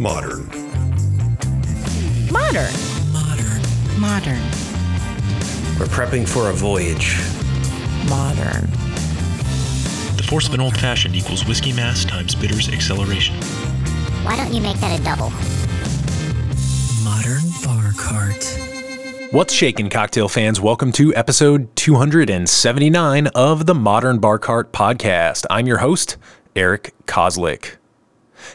Modern. Modern. Modern. Modern. We're prepping for a voyage. Modern. The force of an old fashioned equals whiskey mass times bitters acceleration. Why don't you make that a double? Modern bar cart. What's shaking, cocktail fans? Welcome to episode 279 of the Modern Bar Cart podcast. I'm your host, Eric Kozlik.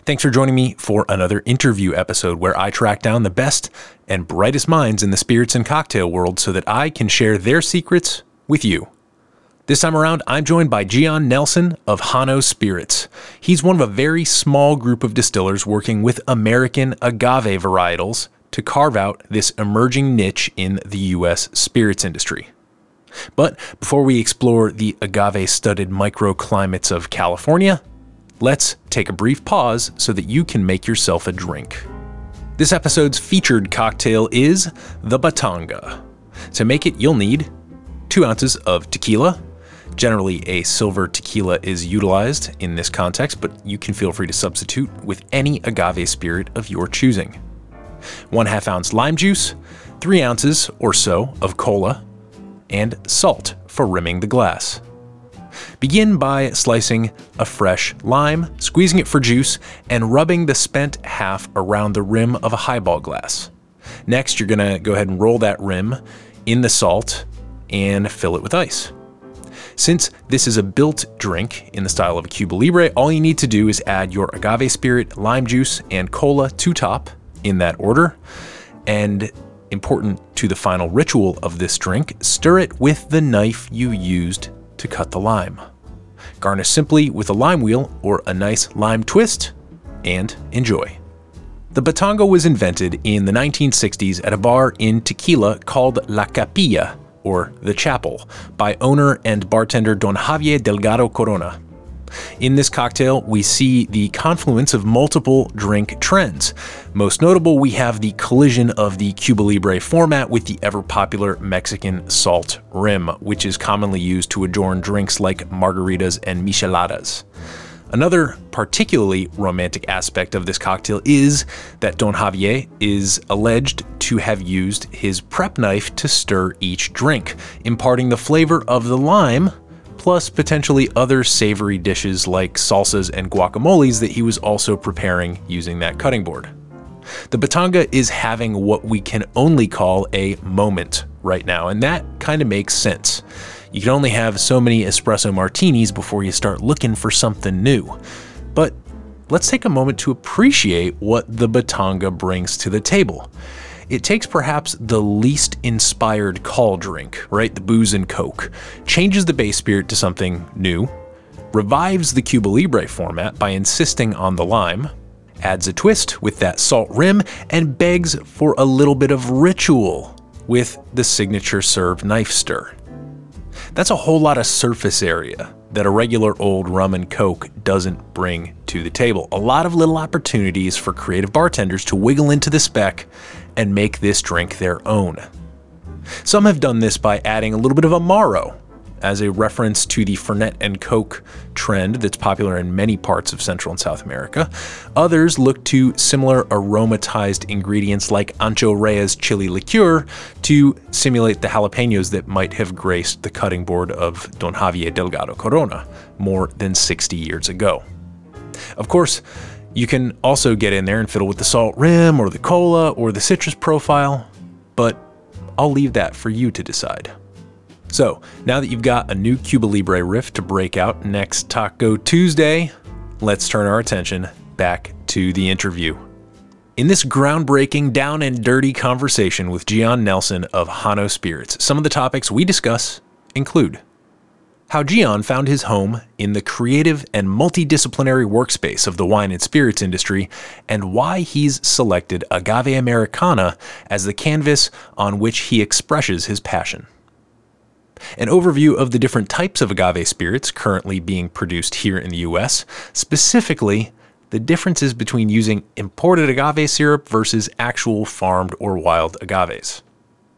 Thanks for joining me for another interview episode where I track down the best and brightest minds in the spirits and cocktail world so that I can share their secrets with you. This time around, I'm joined by Gian Nelson of Jano Spirits. He's one of a very small group of distillers working with American agave varietals to carve out this emerging niche in the U.S. spirits industry. But before we explore the agave studded microclimates of California, let's take a brief pause so that you can make yourself a drink. This episode's featured cocktail is the Batanga. To make it, you'll need two ounces of tequila. Generally, a silver tequila is utilized in this context, but you can feel free to substitute with any agave spirit of your choosing. One half ounce lime juice, three ounces or so of cola, and salt for rimming the glass. Begin by slicing a fresh lime, squeezing it for juice, and rubbing the spent half around the rim of a highball glass. Next, you're gonna go ahead and roll that rim in the salt and fill it with ice. Since this is a built drink in the style of a Cuba Libre, all you need to do is add your agave spirit, lime juice, and cola to top in that order. And important to the final ritual of this drink, stir it with the knife you used to cut the lime. Garnish simply with a lime wheel or a nice lime twist, and enjoy. The Batanga was invented in the 1960s at a bar in Tequila called La Capilla, or The Chapel, by owner and bartender Don Javier Delgado Corona. In this cocktail, we see the confluence of multiple drink trends. Most notable, we have the collision of the Cuba Libre format with the ever popular Mexican salt rim, which is commonly used to adorn drinks like margaritas and micheladas. Another particularly romantic aspect of this cocktail is that Don Javier is alleged to have used his prep knife to stir each drink, imparting the flavor of the lime plus potentially other savory dishes like salsas and guacamoles that he was also preparing using that cutting board. The Batanga is having what we can only call a moment right now, and that kind of makes sense. You can only have so many espresso martinis before you start looking for something new. But let's take a moment to appreciate what the Batanga brings to the table it takes perhaps the least inspired call drink, right? The booze and coke, changes the base spirit to something new, revives the Cuba Libre format by insisting on the lime, adds a twist with that salt rim, and begs for a little bit of ritual with the signature serve knife stir. That's a whole lot of surface area that a regular old rum and coke doesn't bring to the table. A lot of little opportunities for creative bartenders to wiggle into the spec and make this drink their own. Some have done this by adding a little bit of Amaro as a reference to the Fernet and Coke trend that's popular in many parts of Central and South America. Others look to similar aromatized ingredients like Ancho Reyes chili liqueur to simulate the jalapenos that might have graced the cutting board of Don Javier Delgado Corona more than 60 years ago. Of course, you can also get in there and fiddle with the salt rim or the cola or the citrus profile, but I'll leave that for you to decide. So, now that you've got a new Cuba Libre riff to break out next Taco Tuesday, let's turn our attention back to the interview. In this groundbreaking, down and dirty conversation with Gian Nelson of Jano Spirits, some of the topics we discuss include how Gian found his home in the creative and multidisciplinary workspace of the wine and spirits industry, and why he's selected Agave Americana as the canvas on which he expresses his passion. An overview of the different types of agave spirits currently being produced here in the US, specifically the differences between using imported agave syrup versus actual farmed or wild agaves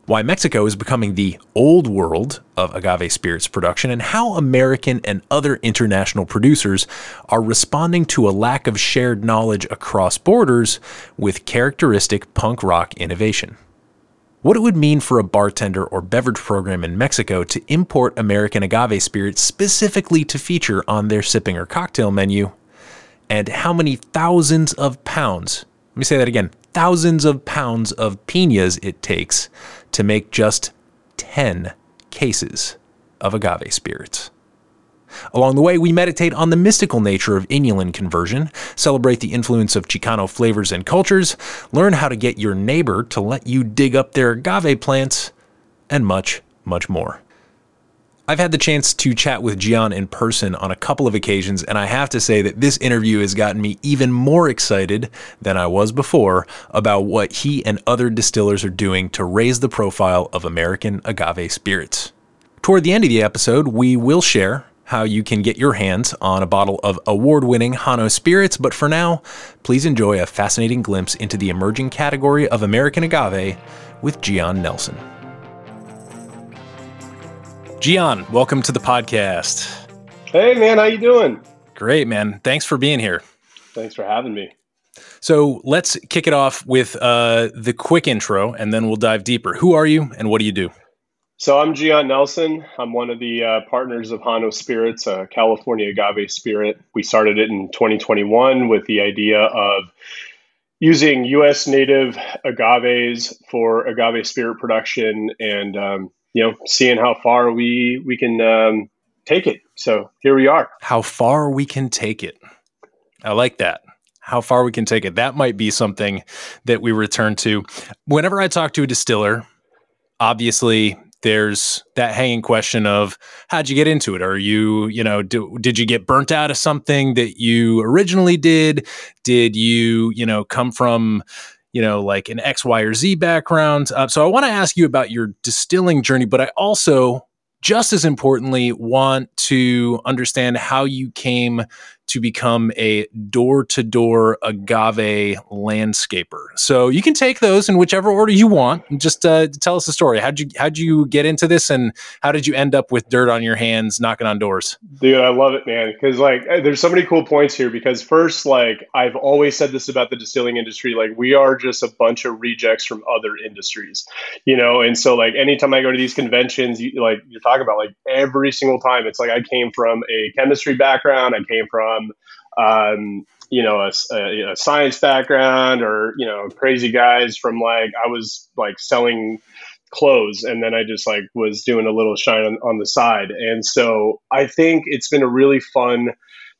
why Mexico is becoming the old world of agave spirits production, and how American and other international producers are responding to a lack of shared knowledge across borders with characteristic punk rock innovation. What it would mean for a bartender or beverage program in Mexico to import American agave spirits specifically to feature on their sipping or cocktail menu, and how many thousands of pounds, let me say that again, thousands of pounds of pinas it takes to make just 10 cases of agave spirits. Along the way, we meditate on the mystical nature of inulin conversion, celebrate the influence of Chicano flavors and cultures, learn how to get your neighbor to let you dig up their agave plants, and much, much more. I've had the chance to chat with Gian in person on a couple of occasions, and I have to say that this interview has gotten me even more excited than I was before about what he and other distillers are doing to raise the profile of American agave spirits. Toward the end of the episode, we will share how you can get your hands on a bottle of award winning Jano spirits, but for now, please enjoy a fascinating glimpse into the emerging category of American agave with Gian Nelson. Gian, welcome to the podcast. Hey man, how you doing? Great, man. Thanks for being here. Thanks for having me. So let's kick it off with uh, the quick intro, and then we'll dive deeper. Who are you, and what do you do? So I'm Gian Nelson. I'm one of the uh, partners of Jano Spirits, a California agave spirit. We started it in 2021 with the idea of using U.S. native agaves for agave spirit production, and um, you know, seeing how far we we can um, take it. So here we are. How far we can take it. I like that. How far we can take it. That might be something that we return to. Whenever I talk to a distiller, obviously there's that hanging question of how'd you get into it? Are you, you know, do, did you get burnt out of something that you originally did? Did you, you know, come from you know, like an X, Y, or Z background. Uh, so I want to ask you about your distilling journey, but I also, just as importantly, want to understand how you came to become a door to door agave landscaper. So you can take those in whichever order you want. And Just uh, tell us the story. How'd you how'd you get into this, and how did you end up with dirt on your hands, knocking on doors? Dude, I love it, man. Because like, eh, there's so many cool points here. Because first, like, I've always said this about the distilling industry. Like, we are just a bunch of rejects from other industries, you know. And so, like, anytime I go to these conventions, you, like you're talking about, like every single time, it's like I came from a chemistry background. I came from um, you know, a, a, a, science background or, you know, crazy guys from like, I was like selling clothes and then I just like was doing a little shine on, on the side. And so I think it's been a really fun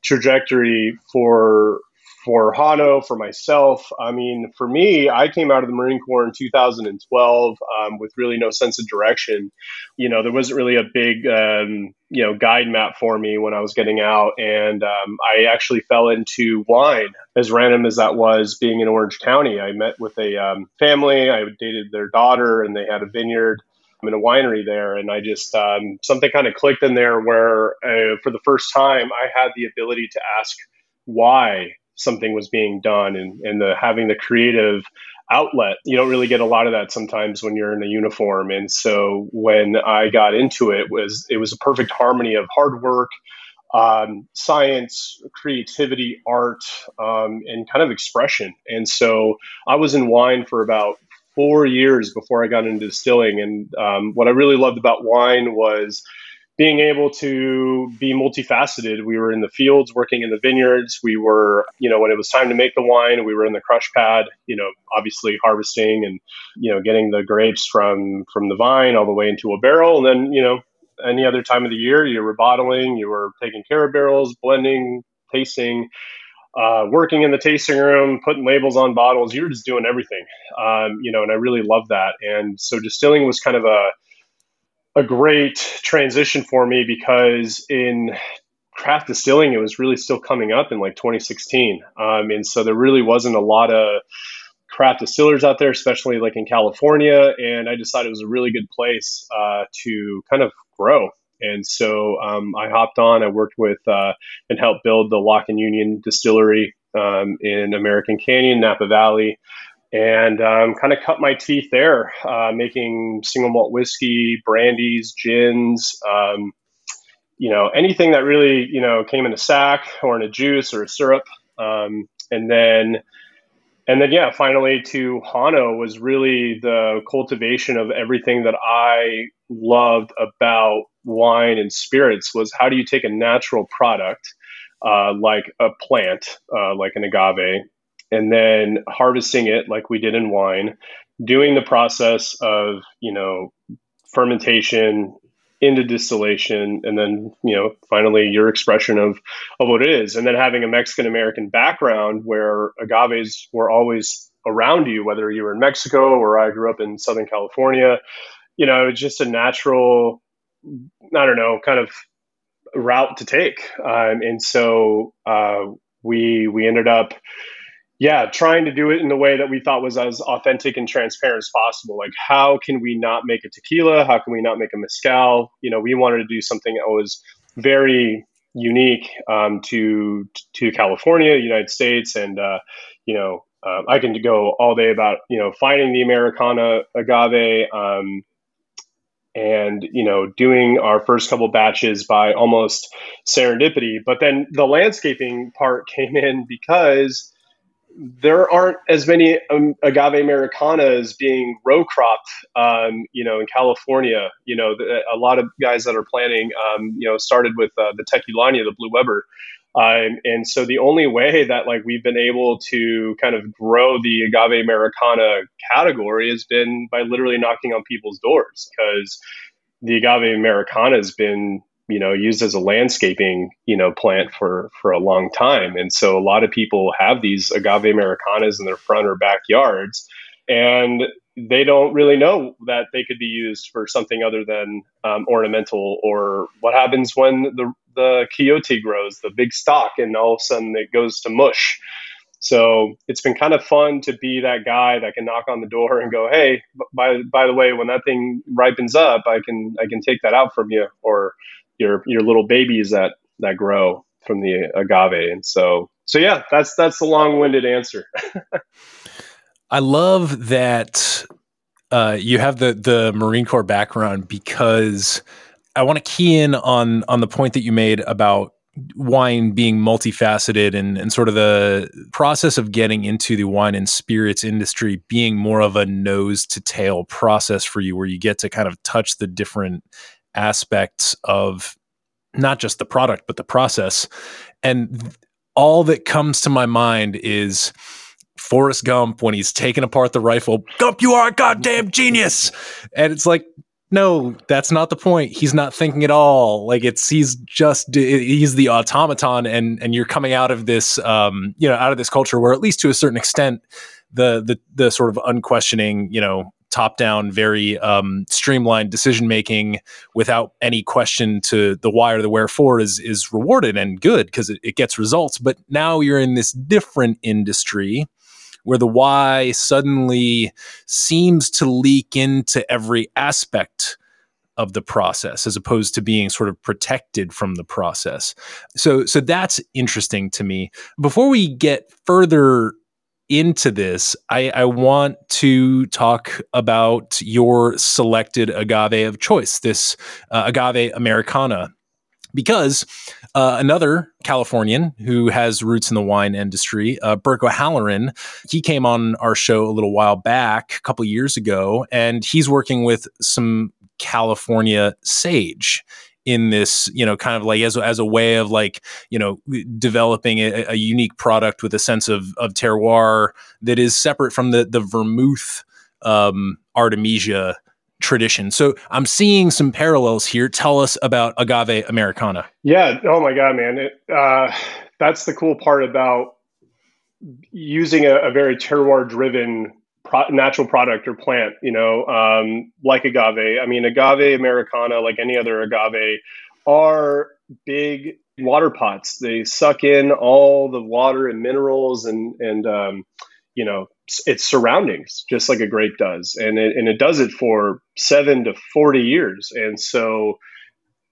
trajectory for for Jano, for myself, I mean, for me, I came out of the Marine Corps in 2012 um, with really no sense of direction. You know, there wasn't really a big, um, you know, guide map for me when I was getting out. And um, I actually fell into wine, as random as that was being in Orange County. I met with a um, family, I dated their daughter, and they had a vineyard. I'm in a winery there, and I just um, something kind of clicked in there where, uh, for the first time, I had the ability to ask why something was being done and, and the having the creative outlet. You don't really get a lot of that sometimes when you're in a uniform. And so when I got into it was it was a perfect harmony of hard work, um, science, creativity, art, um, and kind of expression. And so I was in wine for about four years before I got into distilling. And um, what I really loved about wine was being able to be multifaceted. We were in the fields working in the vineyards. We were, you know, when it was time to make the wine, we were in the crush pad, you know, obviously harvesting and, you know, getting the grapes from from the vine all the way into a barrel. And then, you know, any other time of the year, you were bottling, you were taking care of barrels, blending, tasting, uh, working in the tasting room, putting labels on bottles. You were just doing everything, um, you know, and I really love that. And so distilling was kind of a a great transition for me because in craft distilling, it was really still coming up in like 2016. Um, and so there really wasn't a lot of craft distillers out there, especially like in California. And I decided it was a really good place uh, to kind of grow. And so um, I hopped on. I worked with uh, and helped build the Lock and Union Distillery um, in American Canyon, Napa Valley and um, kind of cut my teeth there, uh, making single malt whiskey, brandies, gins, um, you know, anything that really, you know, came in a sack or in a juice or a syrup. Um, and then, and then, yeah, finally to Jano was really the cultivation of everything that I loved about wine and spirits was how do you take a natural product uh, like a plant, uh, like an agave, and then harvesting it like we did in wine, doing the process of, you know, fermentation, into distillation and then you know finally your expression of of what it is. And then having a mexican american background where agaves were always around you whether you were in mexico or i grew up in southern california you know it's just a natural i don't know kind of route to take. Um, and so uh, we we ended up yeah, trying to do it in the way that we thought was as authentic and transparent as possible. Like, how can we not make a tequila? How can we not make a mezcal? You know, we wanted to do something that was very unique um, to to California, United States, and uh, you know, uh, I can go all day about you know finding the Americana agave. Um, and you know doing our first couple batches by almost serendipity but then the landscaping part came in because there aren't as many um, agave americanas being row cropped, um, you know, in California. You know, the, a lot of guys that are planting, um, you know, started with uh, the Tequilana, the Blue Weber. Um, and so the only way that like we've been able to kind of grow the agave americana category has been by literally knocking on people's doors because the agave americana has been you know used as a landscaping you know plant for for a long time. And so a lot of people have these agave americanas in their front or backyards and they don't really know that they could be used for something other than um, ornamental or what happens when the the quiote grows the big stalk and all of a sudden it goes to mush. So it's been kind of fun to be that guy that can knock on the door and go, "Hey, by by the way, when that thing ripens up, I can I can take that out from you, or your your little babies that that grow from the agave. And so so yeah, that's that's the long-winded answer. I love that uh, you have the the Marine Corps background because I want to key in on on the point that you made about wine being multifaceted and, and sort of the process of getting into the wine and spirits industry being more of a nose to tail process for you where you get to kind of touch the different aspects of not just the product but the process and all that comes to my mind is Forrest Gump when he's taking apart the rifle. Gump, you are a goddamn genius. And it's like, no, that's not the point. He's not thinking at all. Like it's he's just he's the automaton, and and you're coming out of this, um, you know, out of this culture where at least to a certain extent, the the the sort of unquestioning, you know, top down, very um, streamlined decision making without any question to the why or the wherefore is is rewarded and good because it, it gets results. But now you're in this different industry where the why suddenly seems to leak into every aspect of the process as opposed to being sort of protected from the process. So so that's interesting to me. Before we get further into this, I, I, want to talk about your selected agave of choice, this uh, agave Americana, because uh, another Californian who has roots in the wine industry, uh, Burke O'Halloran, he came on our show a little while back, a couple years ago, and he's working with some California sage in this, you know, kind of like as, as a way of like, you know, developing a, a unique product with a sense of, of terroir that is separate from the, the vermouth um, Artemisia tradition. So I'm seeing some parallels here. Tell us about agave americana. Yeah. Oh my God, man. It, uh, that's the cool part about using a, a very terroir driven pro- natural product or plant, you know, um, like agave. I mean, agave americana, like any other agave, are big water pots. They suck in all the water and minerals and and um, you know its surroundings, just like a grape does, and it, and it does it for seven to forty years. And so,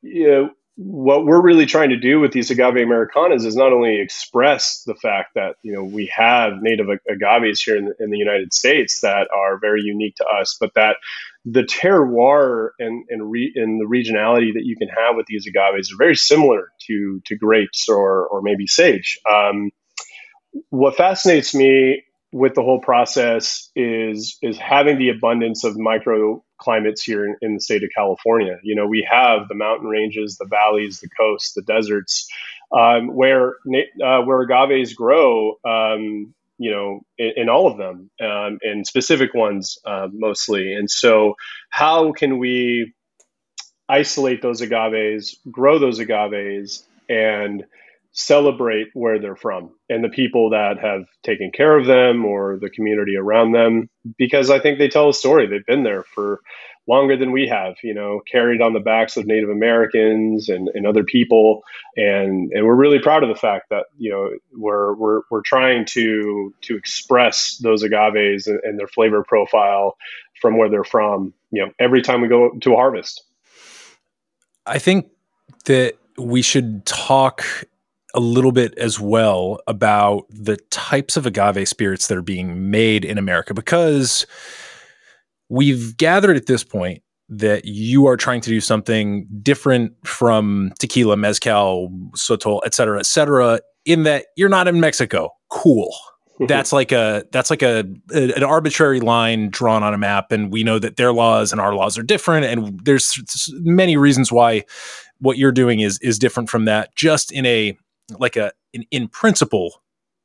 you know, what we're really trying to do with these agave americanas is not only express the fact that you know we have native agaves here in the, in the United States that are very unique to us, but that the terroir and and, re, and the regionality that you can have with these agaves are very similar to to grapes or or maybe sage. Um, what fascinates me with the whole process is is having the abundance of microclimates here in, in, the state of California. You know, we have the mountain ranges, the valleys, the coasts, the deserts, um, where uh, where agaves grow. Um, you know, in, in, all of them, um, specific ones uh, mostly. And so, how can we isolate those agaves, grow those agaves, and celebrate where they're from and the people that have taken care of them or the community around them because I think they tell a story. They've been there for longer than we have, you know, carried on the backs of Native Americans and, and other people. And, and we're really proud of the fact that, you know, we're, we're, we're trying to, to express those agaves and, and their flavor profile from where they're from, you know, every time we go to a harvest. I think that we should talk a little bit as well about the types of agave spirits that are being made in America because we've gathered at this point that you are trying to do something different from tequila, mezcal, sotol, et cetera, et cetera, in that you're not in Mexico. Cool. that's like a that's like a, a, an arbitrary line drawn on a map and we know that their laws and our laws are different and there's many reasons why what you're doing is is different from that just in a like a an in principle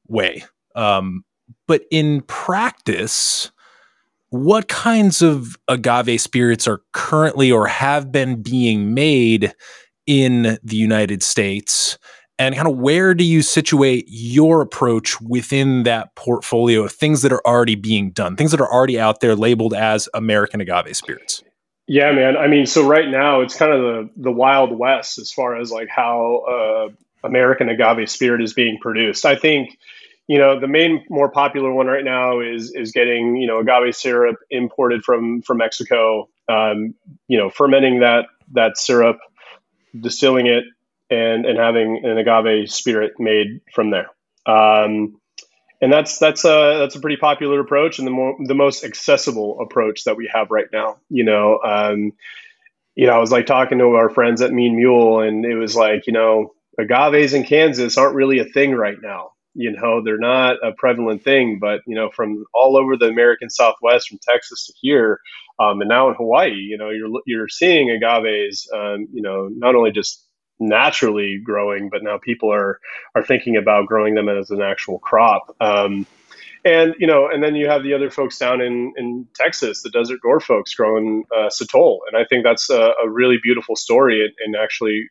way. Um, but in practice, what kinds of agave spirits are currently or have been being made in the United States? And kind of where do you situate your approach within that portfolio of things that are already being done, things that are already out there labeled as American agave spirits? Yeah, man. I mean, so right now it's kind of the the wild west as far as like how uh, American agave spirit is being produced. I think, you know, the main more popular one right now is is getting you know agave syrup imported from from Mexico. Um, you know, fermenting that that syrup, distilling it, and and having an agave spirit made from there. Um, and that's that's a that's a pretty popular approach and the more the most accessible approach that we have right now. You know, um, you know, I was like talking to our friends at Mean Mule, and it was like, you know, agaves in Kansas aren't really a thing right now. You know, they're not a prevalent thing, but you know, from all over the American Southwest, from Texas to here, um, and now in Hawaii, you know, you're you're seeing agaves, um, you know, not only just naturally growing, but now people are are thinking about growing them as an actual crop. Um, and you know, and then you have the other folks down in in Texas, the Desert Door folks growing uh, and I think that's a, a really beautiful story, and, and actually.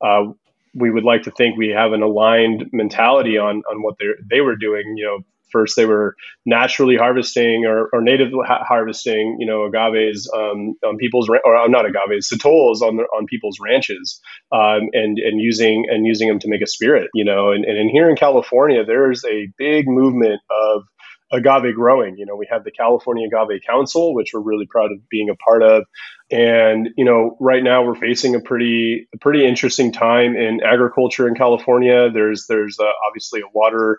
Uh, we would like to think we have an aligned mentality on on what they they were doing. You know, first they were naturally harvesting or, or native ha- harvesting, you know, agaves um, on people's or uh, not agaves, sotols on on people's ranches, um, and and using and using them to make a spirit. You know, and, and here in California, there's a big movement of agave growing. You know, we have the California Agave Council, which we're really proud of being a part of. And you know, right now we're facing a pretty a pretty interesting time in agriculture in California. There's there's uh, obviously a water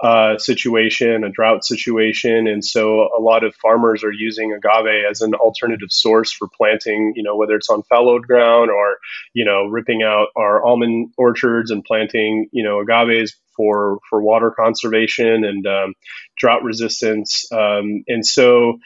uh, situation, a drought situation, and so a lot of farmers are using agave as an alternative source for planting. You know, whether it's on fallowed ground or you know ripping out our almond orchards and planting you know agaves for for water conservation and um, drought resistance. Um, and so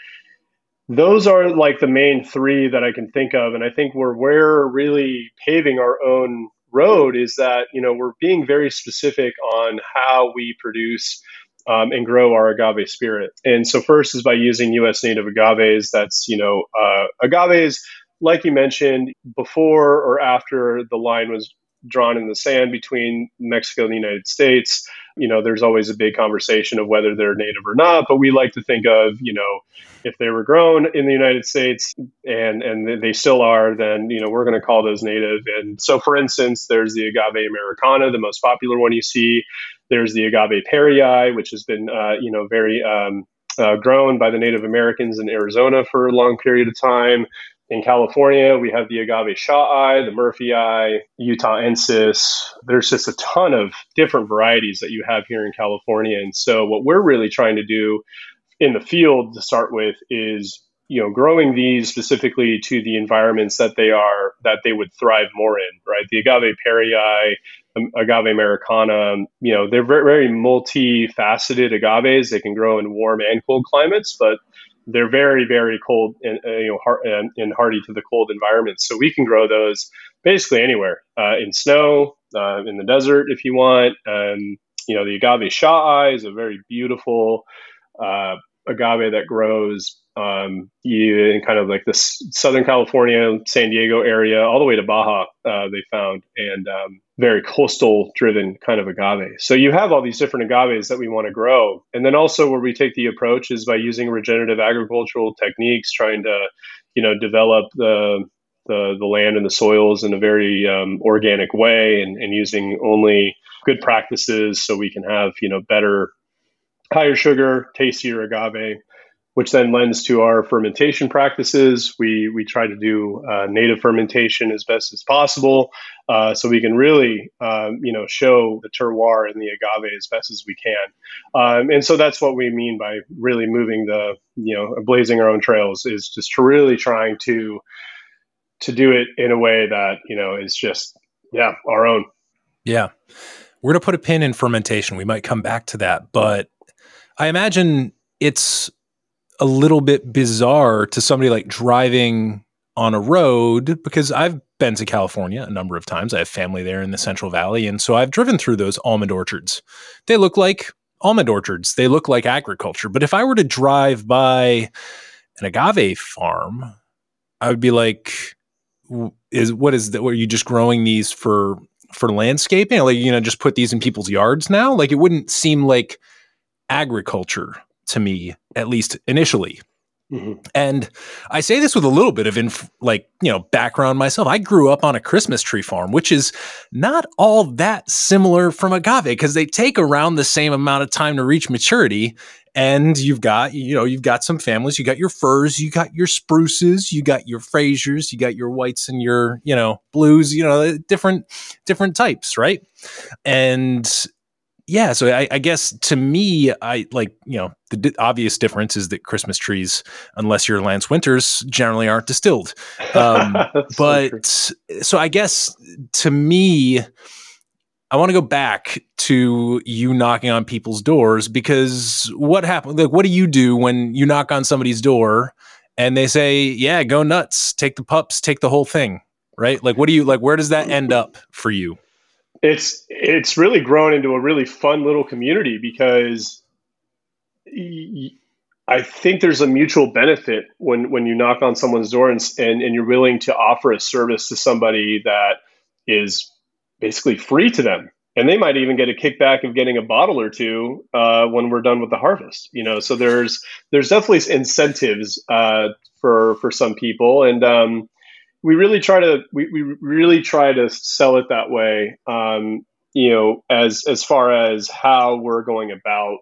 those are like the main three that I can think of. And I think where we're really paving our own road is that you know we're being very specific on how we produce um, and grow our agave spirit. And so first is by using U.S. native agaves. That's you know uh, agaves like you mentioned before or after the line was drawn in the sand between Mexico and the United States. You know, there's always a big conversation of whether they're native or not, but we like to think of, you know, if they were grown in the United States and and they still are, then you know we're going to call those native. And so, for instance, there's the agave americana, the most popular one you see. There's the agave parryi, which has been uh, you know very um, uh, grown by the Native Americans in Arizona for a long period of time. In California, we have the agave Shawii, the Murphyi, Utah Ensis. There's just a ton of different varieties that you have here in California. And so, what we're really trying to do in the field to start with is you know growing these specifically to the environments that they are that they would thrive more in right the agave parryi um, agave americana you know they're very, very multifaceted agaves they can grow in warm and cold climates but they're very very cold and uh, you know hard, and, and, hardy to the cold environments. So we can grow those basically anywhere uh, in snow uh, in the desert if you want. Um, you know the agave Shawii is a very beautiful uh, agave that grows um, in kind of like this Southern California, San Diego area, all the way to Baja, uh, they found, and um, very coastal driven kind of agave. So you have all these different agaves that we want to grow. And then also where we take the approach is by using regenerative agricultural techniques, trying to, you know, develop the the, the land and the soils in a very um, organic way and, and using only good practices so we can have, you know, better higher sugar, tastier agave which then lends to our fermentation practices. We we try to do uh, native fermentation as best as possible, uh, so we can really um, you know show the terroir and the agave as best as we can. Um, and so that's what we mean by really moving the you know blazing our own trails is just to really trying to to do it in a way that you know is just yeah our own. Yeah, we're gonna put a pin in fermentation. We might come back to that, but I imagine it's a little bit bizarre to somebody like driving on a road because I've been to California a number of times. I have family there in the Central Valley. And so I've driven through those almond orchards. They look like almond orchards, they look like agriculture. But if I were to drive by an agave farm, I would be like, is what is that? Were you just growing these for for landscaping? Like, you know, just put these in people's yards now? Like it wouldn't seem like agriculture to me, at least initially. Mm-hmm. And I say this with a little bit of inf- like, you know, background myself. I grew up on a Christmas tree farm, which is not all that similar from agave because they take around the same amount of time to reach maturity. And you've got, you know, you've got some families, you got your firs, you got your spruces, you got your Frasers, you got your whites and your, you know, blues, you know, different, different types, right? And yeah, so I, I, guess to me, I like you know the d- obvious difference is that Christmas trees, unless you're Lance Winters, generally aren't distilled. Um, but so, so I guess to me, I want to go back to you knocking on people's doors because what happened? Like, what do you do when you knock on somebody's door and they say, "Yeah, go nuts, take the pups, take the whole thing"? Right? Like, what do you like? Where does that end up for you? It's it's really grown into a really fun little community because I think there's a mutual benefit when when you knock on someone's door and, and, and you're willing to offer a service to somebody that is basically free to them. And they might even get a kickback of getting a bottle or two uh, when we're done with the harvest you know? So there's there's definitely incentives uh, for for some people. And um, we really try to we, we really try to sell it that way um, you know as as far as how we're going about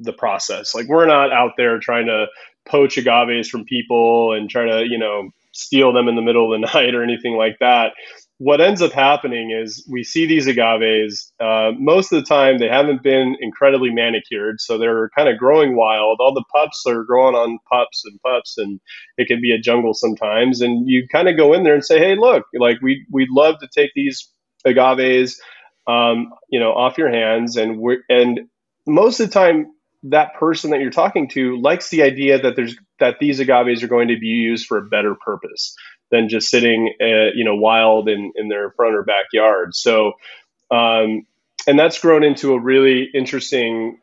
the process. Like we're not out there trying to poach agaves from people and try to you know steal them in the middle of the night or anything like that what ends up happening is we see these agaves. Uh, most of the time, they haven't been incredibly manicured, so they're kind of growing wild. All the pups are growing on pups and pups, and it can be a jungle sometimes. And you kind of go in there and say, "Hey, look, like we we'd love to take these agaves, um, you know, off your hands." And we and most of the time, that person that you're talking to likes the idea that there's that these agaves are going to be used for a better purpose than just sitting, uh, you know, wild in, in their front or backyard. So, um, and that's grown into a really interesting,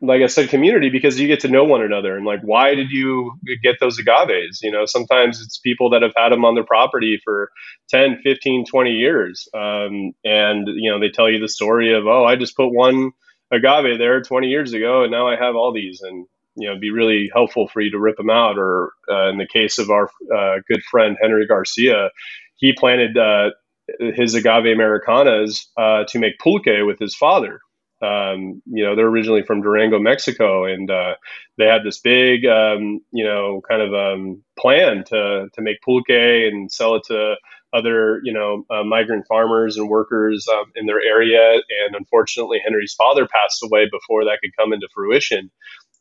like I said, community because you get to know one another and like, why did you get those agaves? You know, sometimes it's people that have had them on their property for 10, 15, 20 years. Um, and, you know, they tell you the story of, oh, I just put one agave there 20 years ago and now I have all these. And, you know be really helpful for you to rip them out. Or uh, in the case of our uh, good friend Henry Garcia, he planted uh, his agave americanas uh, to make pulque with his father. Um, you know, they're originally from Durango, Mexico, and uh, they had this big, um, you know, kind of um, plan to to make pulque and sell it to other, you know, uh, migrant farmers and workers um, in their area. And unfortunately, Henry's father passed away before that could come into fruition.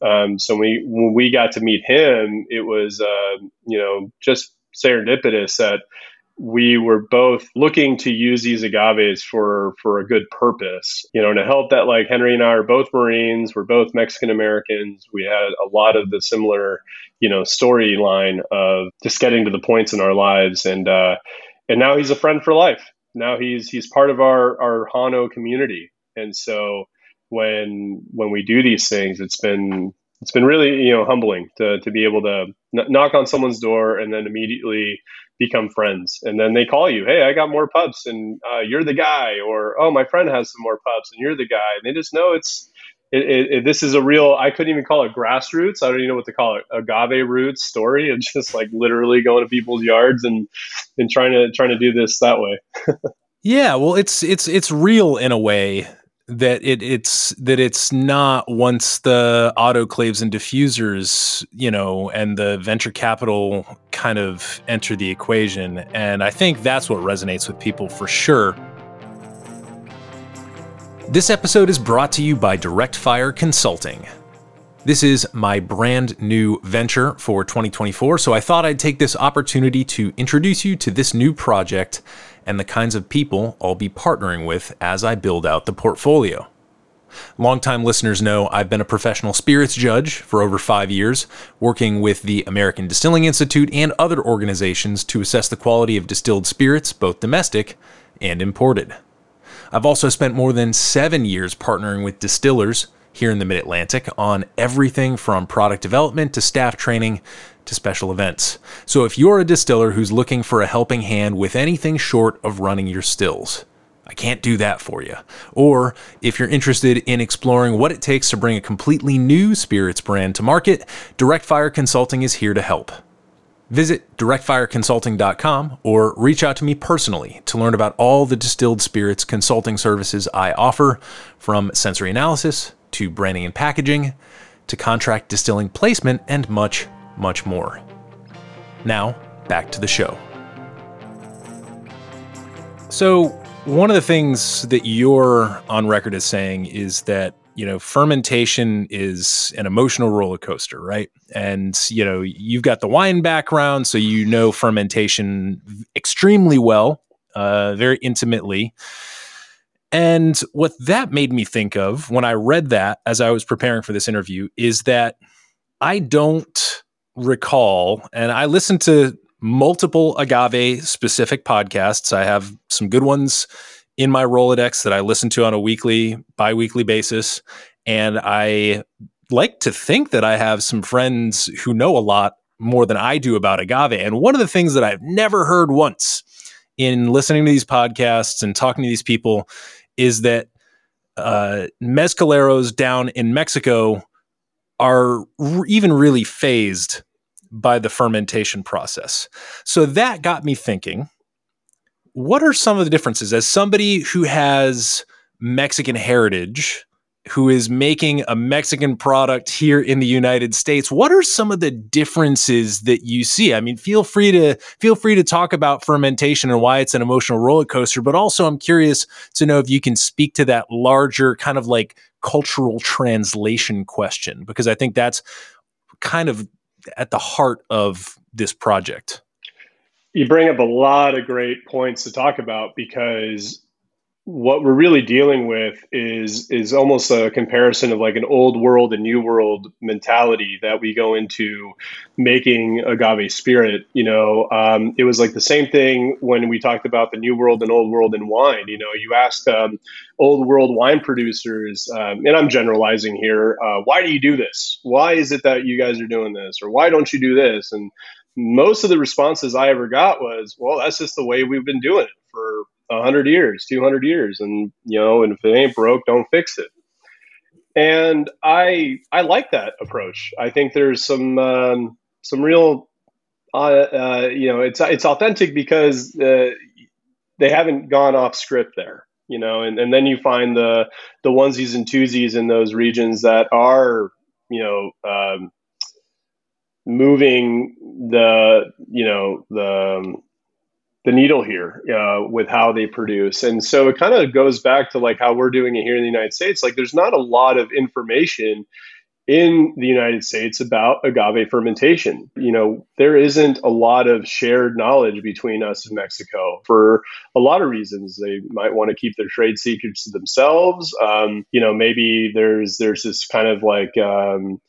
Um, so we when we got to meet him, it was uh, you know just serendipitous that we were both looking to use these agaves for for a good purpose you know and to help that like henry and i are both marines we're both mexican americans we had a lot of the similar you know storyline of just getting to the points in our lives and uh and now he's a friend for life. Now he's he's part of our our Jano community. And so when when we do these things it's been it's been really you know humbling to to be able to n- knock on someone's door and then immediately become friends. And then they call you hey i got more pups and uh, you're the guy or oh my friend has some more pups and you're the guy. And they just know it's it, it, it, this is a real i couldn't even call it grassroots. I don't even know what to call it agave roots story and just like literally going to people's yards and and trying to trying to do this that way. Yeah well it's it's it's real in a way that it it's that it's not once the autoclaves and diffusers, you know, and the venture capital kind of enter the equation. And I think that's what resonates with people for sure. This episode is brought to you by Direct Fire Consulting. This is my brand new venture for 2024, so I thought I'd take this opportunity to introduce you to this new project and the kinds of people I'll be partnering with as I build out the portfolio. Longtime listeners know I've been a professional spirits judge for over five years, working with the American Distilling Institute and other organizations to assess the quality of distilled spirits, both domestic and imported. I've also spent more than seven years partnering with distillers here in the Mid Atlantic on everything from product development to staff training to special events. So if you're a distiller who's looking for a helping hand with anything short of running your stills, I can't do that for you. Or if you're interested in exploring what it takes to bring a completely new spirits brand to market, Direct Fire Consulting is here to help. Visit directfireconsulting.com or reach out to me personally to learn about all the distilled spirits consulting services I offer, from sensory analysis to branding and packaging to contract distilling placement and much, much more. Now, back to the show. So, one of the things that you're on record as saying is that you know fermentation is an emotional roller coaster right and you know you've got the wine background so you know fermentation extremely well uh, very intimately and what that made me think of when i read that as i was preparing for this interview is that i don't recall and i listened to multiple agave specific podcasts i have some good ones in my Rolodex that I listen to on a weekly, bi weekly basis. And I like to think that I have some friends who know a lot more than I do about agave. And one of the things that I've never heard once in listening to these podcasts and talking to these people is that uh, mezcaleros down in Mexico are even really fazed by the fermentation process. So that got me thinking what are some of the differences as somebody who has Mexican heritage? Who is making a Mexican product here in the United States? What are some of the differences that you see? I mean, feel free to feel free to talk about fermentation and why it's an emotional roller coaster, but also I'm curious to know if you can speak to that larger kind of like cultural translation question because I think that's kind of at the heart of this project. You bring up a lot of great points to talk about because what we're really dealing with is is almost a comparison of like an old world and new world mentality that we go into making agave spirit you know? Um, it was like the same thing when we talked about the new world and old world in wine you know? You asked um, old world wine producers um, and i'm generalizing here uh, why do you do this why is it that you guys are doing this or why don't you do this and most of the responses I ever got was, well, that's just the way we've been doing it for 100 years, 200 years. And, you know, and if it ain't broke, don't fix it. And I, I like that approach. I think there's some, um, some real, uh, uh, you know, it's, it's authentic because uh, they haven't gone off script there. You know, and, and then you find the the onesies and twosies in those regions that are, you know, um, moving the, you know, the um, the needle here uh, with how they produce. And so it kind of goes back to like how we're doing it here in the United States. Like there's not a lot of information in the United States about agave fermentation. You know, there isn't a lot of shared knowledge between us and Mexico for a lot of reasons. They might want to keep their trade secrets to themselves. Um, you know, maybe there's there's this kind of like um,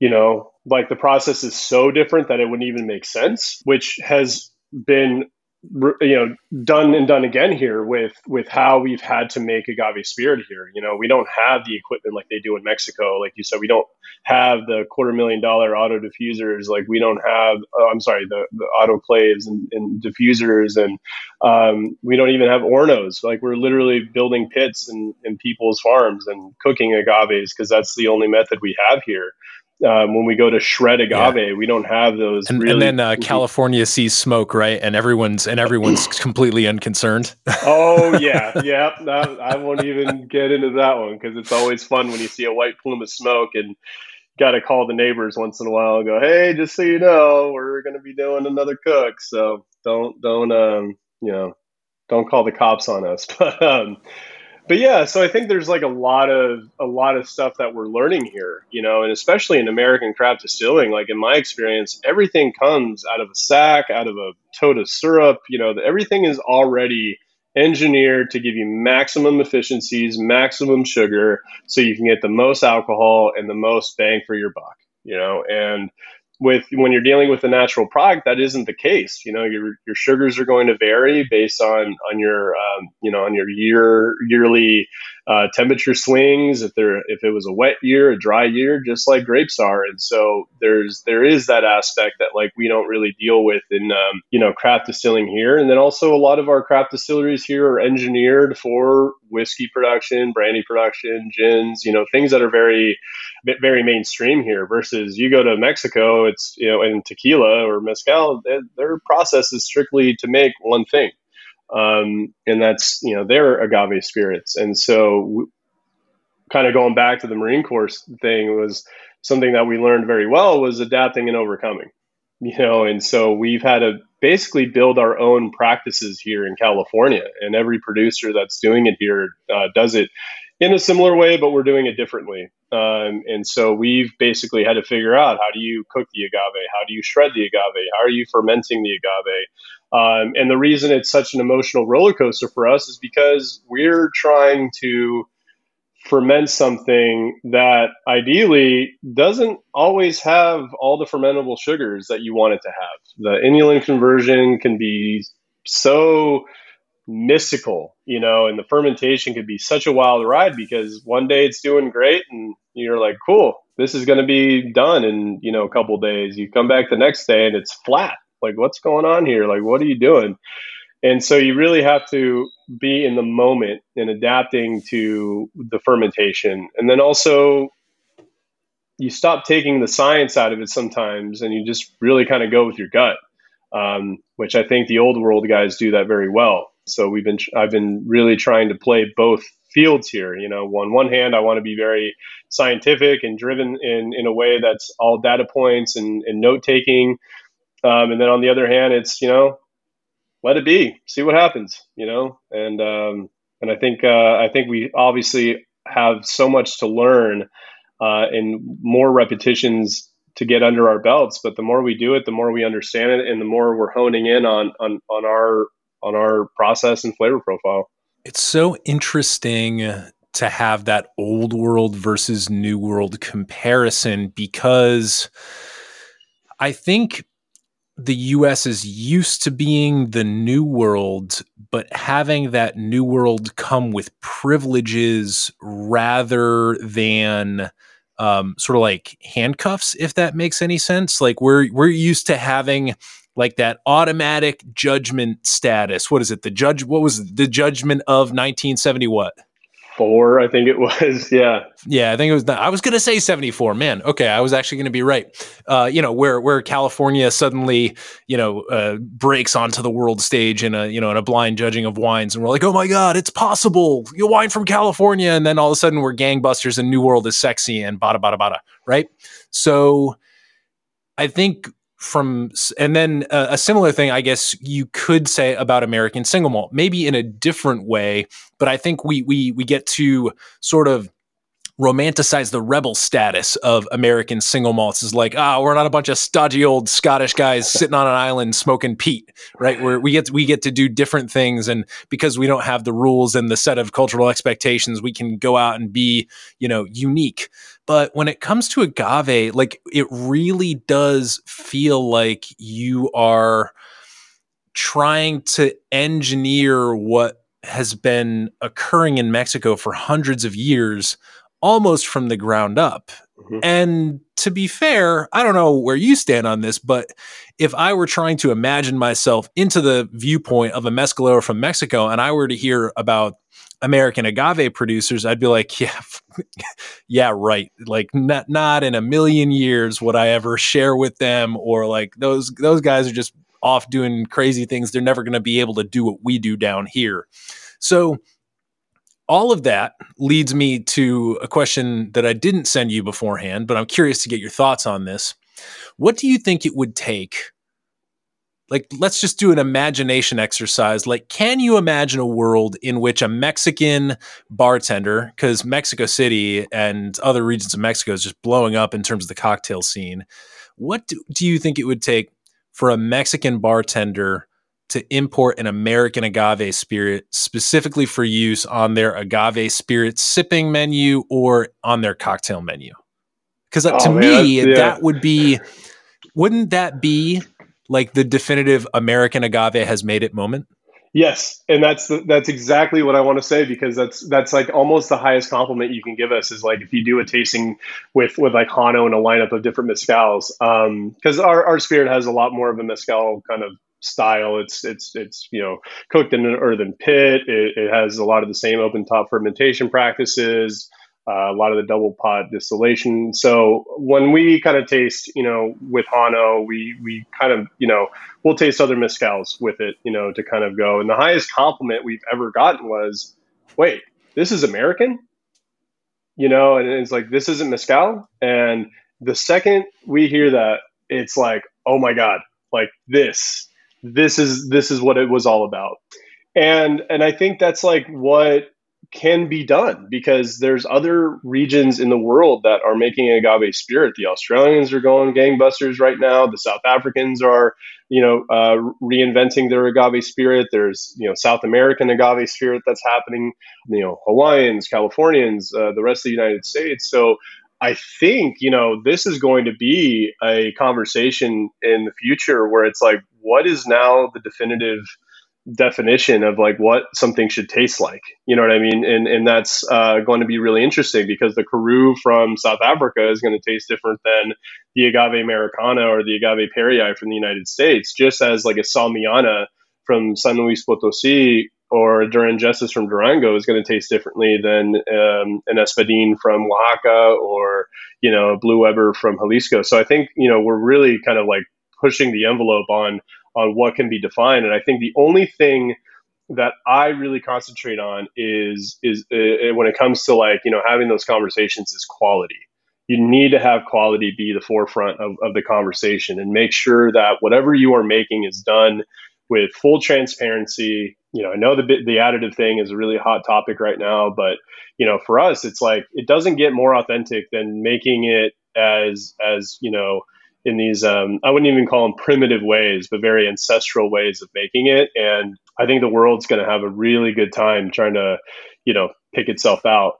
you know, like the process is so different that it wouldn't even make sense, which has been you know done and done again here with with how we've had to make agave spirit here. You know we don't have the equipment like they do in mexico. Like you said we don't have the quarter million dollar auto diffusers. Like we don't have oh, i'm sorry the, the autoclaves and, and diffusers. And um, we don't even have hornos. Like we're literally building pits in, in people's farms and cooking agaves because that's the only method we have here um, when we go to shred agave, yeah. we don't have those. And, really and then uh, California sees smoke, right? And everyone's and everyone's completely unconcerned. oh yeah, yeah. I won't even get into that one because it's always fun when you see a white plume of smoke and got to call the neighbors once in a while and go, "Hey, just so you know, we're going to be doing another cook, so don't don't um you know don't call the cops on us." But um, but yeah, so I think there's like a lot of a lot of stuff that we're learning here, you know, and especially in American craft distilling. Like in my experience, everything comes out of a sack, out of a tote of syrup. You know, everything is already engineered to give you maximum efficiencies, maximum sugar, so you can get the most alcohol and the most bang for your buck. You know, and with when you're dealing with a natural product, that isn't the case. You know, your your sugars are going to vary based on on your um, you know on your year yearly uh, temperature swings. If there if it was a wet year, a dry year, just like grapes are, and so there's there is that aspect that like we don't really deal with in um, you know craft distilling here, and then also a lot of our craft distilleries here are engineered for whiskey production, brandy production, gins, you know things that are very very mainstream here versus you go to Mexico, it's, you know, in tequila or mezcal, their process is strictly to make one thing. Um, and that's, you know, their agave spirits. And so kind of going back to the Marine Corps thing was something that we learned very well was adapting and overcoming, you know, and so we've had to basically build our own practices here in California and every producer that's doing it here uh, does it in a similar way, but we're doing it differently. Um, and so we've basically had to figure out how do you cook the agave? How do you shred the agave? How are you fermenting the agave? Um, and the reason it's such an emotional roller coaster for us is because we're trying to ferment something that ideally doesn't always have all the fermentable sugars that you want it to have. The inulin conversion can be so mystical, you know, and the fermentation could be such a wild ride because one day it's doing great and you're like, cool, this is going to be done in, you know, a couple days. You come back the next day and it's flat. Like, what's going on here? Like, what are you doing? And so you really have to be in the moment and adapting to the fermentation. And then also, you stop taking the science out of it sometimes and you just really kind of go with your gut, um, which I think the old world guys do that very well. So we've been I've been really trying to play both fields here. You know, on one hand, I want to be very scientific and driven in in a way that's all data points and, and note taking, um, and then on the other hand, it's you know, let it be, see what happens. You know, and um, and I think uh, I think we obviously have so much to learn uh, and more repetitions to get under our belts. But the more we do it, the more we understand it, and the more we're honing in on on on our on our process and flavor profile. It's so interesting to have that old world versus new world comparison because I think the US is used to being the new world, but having that new world come with privileges rather than um, sort of like handcuffs, if that makes any sense. Like we're we're used to having like that automatic judgment status. What is it? The judge, what was it? the judgment of 1970? What? Four, I think it was. Yeah. Yeah, I think it was. I was going to say 74. Man, okay, I was actually going to be right. Uh, you know, where where California suddenly, you know, uh, breaks onto the world stage in a you know in a blind judging of wines, and we're like, oh my god, it's possible. You wine from California, and then all of a sudden we're gangbusters, and New World is sexy and bada bada bada, right? So, I think from and then uh, a similar thing i guess you could say about american single malt maybe in a different way but i think we we we get to sort of romanticize the rebel status of American single malts is like, ah, oh, we're not a bunch of stodgy old Scottish guys sitting on an island smoking peat, right? Where we get to, we get to do different things, and because we don't have the rules and the set of cultural expectations, we can go out and be, you know, unique. But when it comes to agave, like it really does feel like you are trying to engineer what has been occurring in Mexico for hundreds of years almost from the ground up. Mm-hmm. And to be fair, I don't know where you stand on this, but if I were trying to imagine myself into the viewpoint of a mezcalero from Mexico and I were to hear about American agave producers, I'd be like, yeah, yeah, right. Like not not in a million years would I ever share with them or like those those guys are just off doing crazy things. They're never going to be able to do what we do down here. So all of that leads me to a question that I didn't send you beforehand, but I'm curious to get your thoughts on this. What do you think it would take? Like, let's just do an imagination exercise. Like, can you imagine a world in which a Mexican bartender, because Mexico City and other regions of Mexico is just blowing up in terms of the cocktail scene, what do, do you think it would take for a Mexican bartender to import an American agave spirit specifically for use on their agave spirit sipping menu or on their cocktail menu. Because uh, oh, to man, me, yeah. that would be, wouldn't that be like the definitive American agave has made it moment? Yes, and that's the, that's exactly what I want to say because that's that's like almost the highest compliment you can give us is like if you do a tasting with with like Jano and a lineup of different mezcals because um, our our spirit has a lot more of a mezcal kind of style. It's it's it's you know cooked in an earthen pit. It, it has a lot of the same open top fermentation practices. Uh, a lot of the double pot distillation. So when we kind of taste, you know, with Jano, we we kind of you know we'll taste other mezcals with it, you know, to kind of go. And the highest compliment we've ever gotten was, "Wait, this is American." You know, and it's like this isn't mezcal. And the second we hear that, it's like, oh my god, like this this is this is what it was all about and and i think that's like what can be done because there's other regions in the world that are making agave spirit. The australians are going gangbusters right now. The south africans are you know uh, reinventing their agave spirit. There's you know south american agave spirit that's happening you know hawaiians californians uh, the rest of the united states. So I think, you know, this is going to be a conversation in the future where it's like, what is now the definitive definition of like what something should taste like? You know what I mean? And and that's uh, going to be really interesting because the Karoo from South Africa is going to taste different than the agave americana or the agave parryi from the United States, just as like a salmiana from San Luis Potosi or durangensis from Durango is going to taste differently than um, an Espadin from Oaxaca or you know a Blue Weber from Jalisco. So I think you know we're really kind of like pushing the envelope on on what can be defined, and I think the only thing that I really concentrate on is is uh, when it comes to like you know having those conversations is quality. You need to have quality be the forefront of, of the conversation and make sure that whatever you are making is done with full transparency. You know, I know the the additive thing is a really hot topic right now, but you know, for us, it's like it doesn't get more authentic than making it as as you know in these um, I wouldn't even call them primitive ways, but very ancestral ways of making it. And I think the world's going to have a really good time trying to you know pick itself out.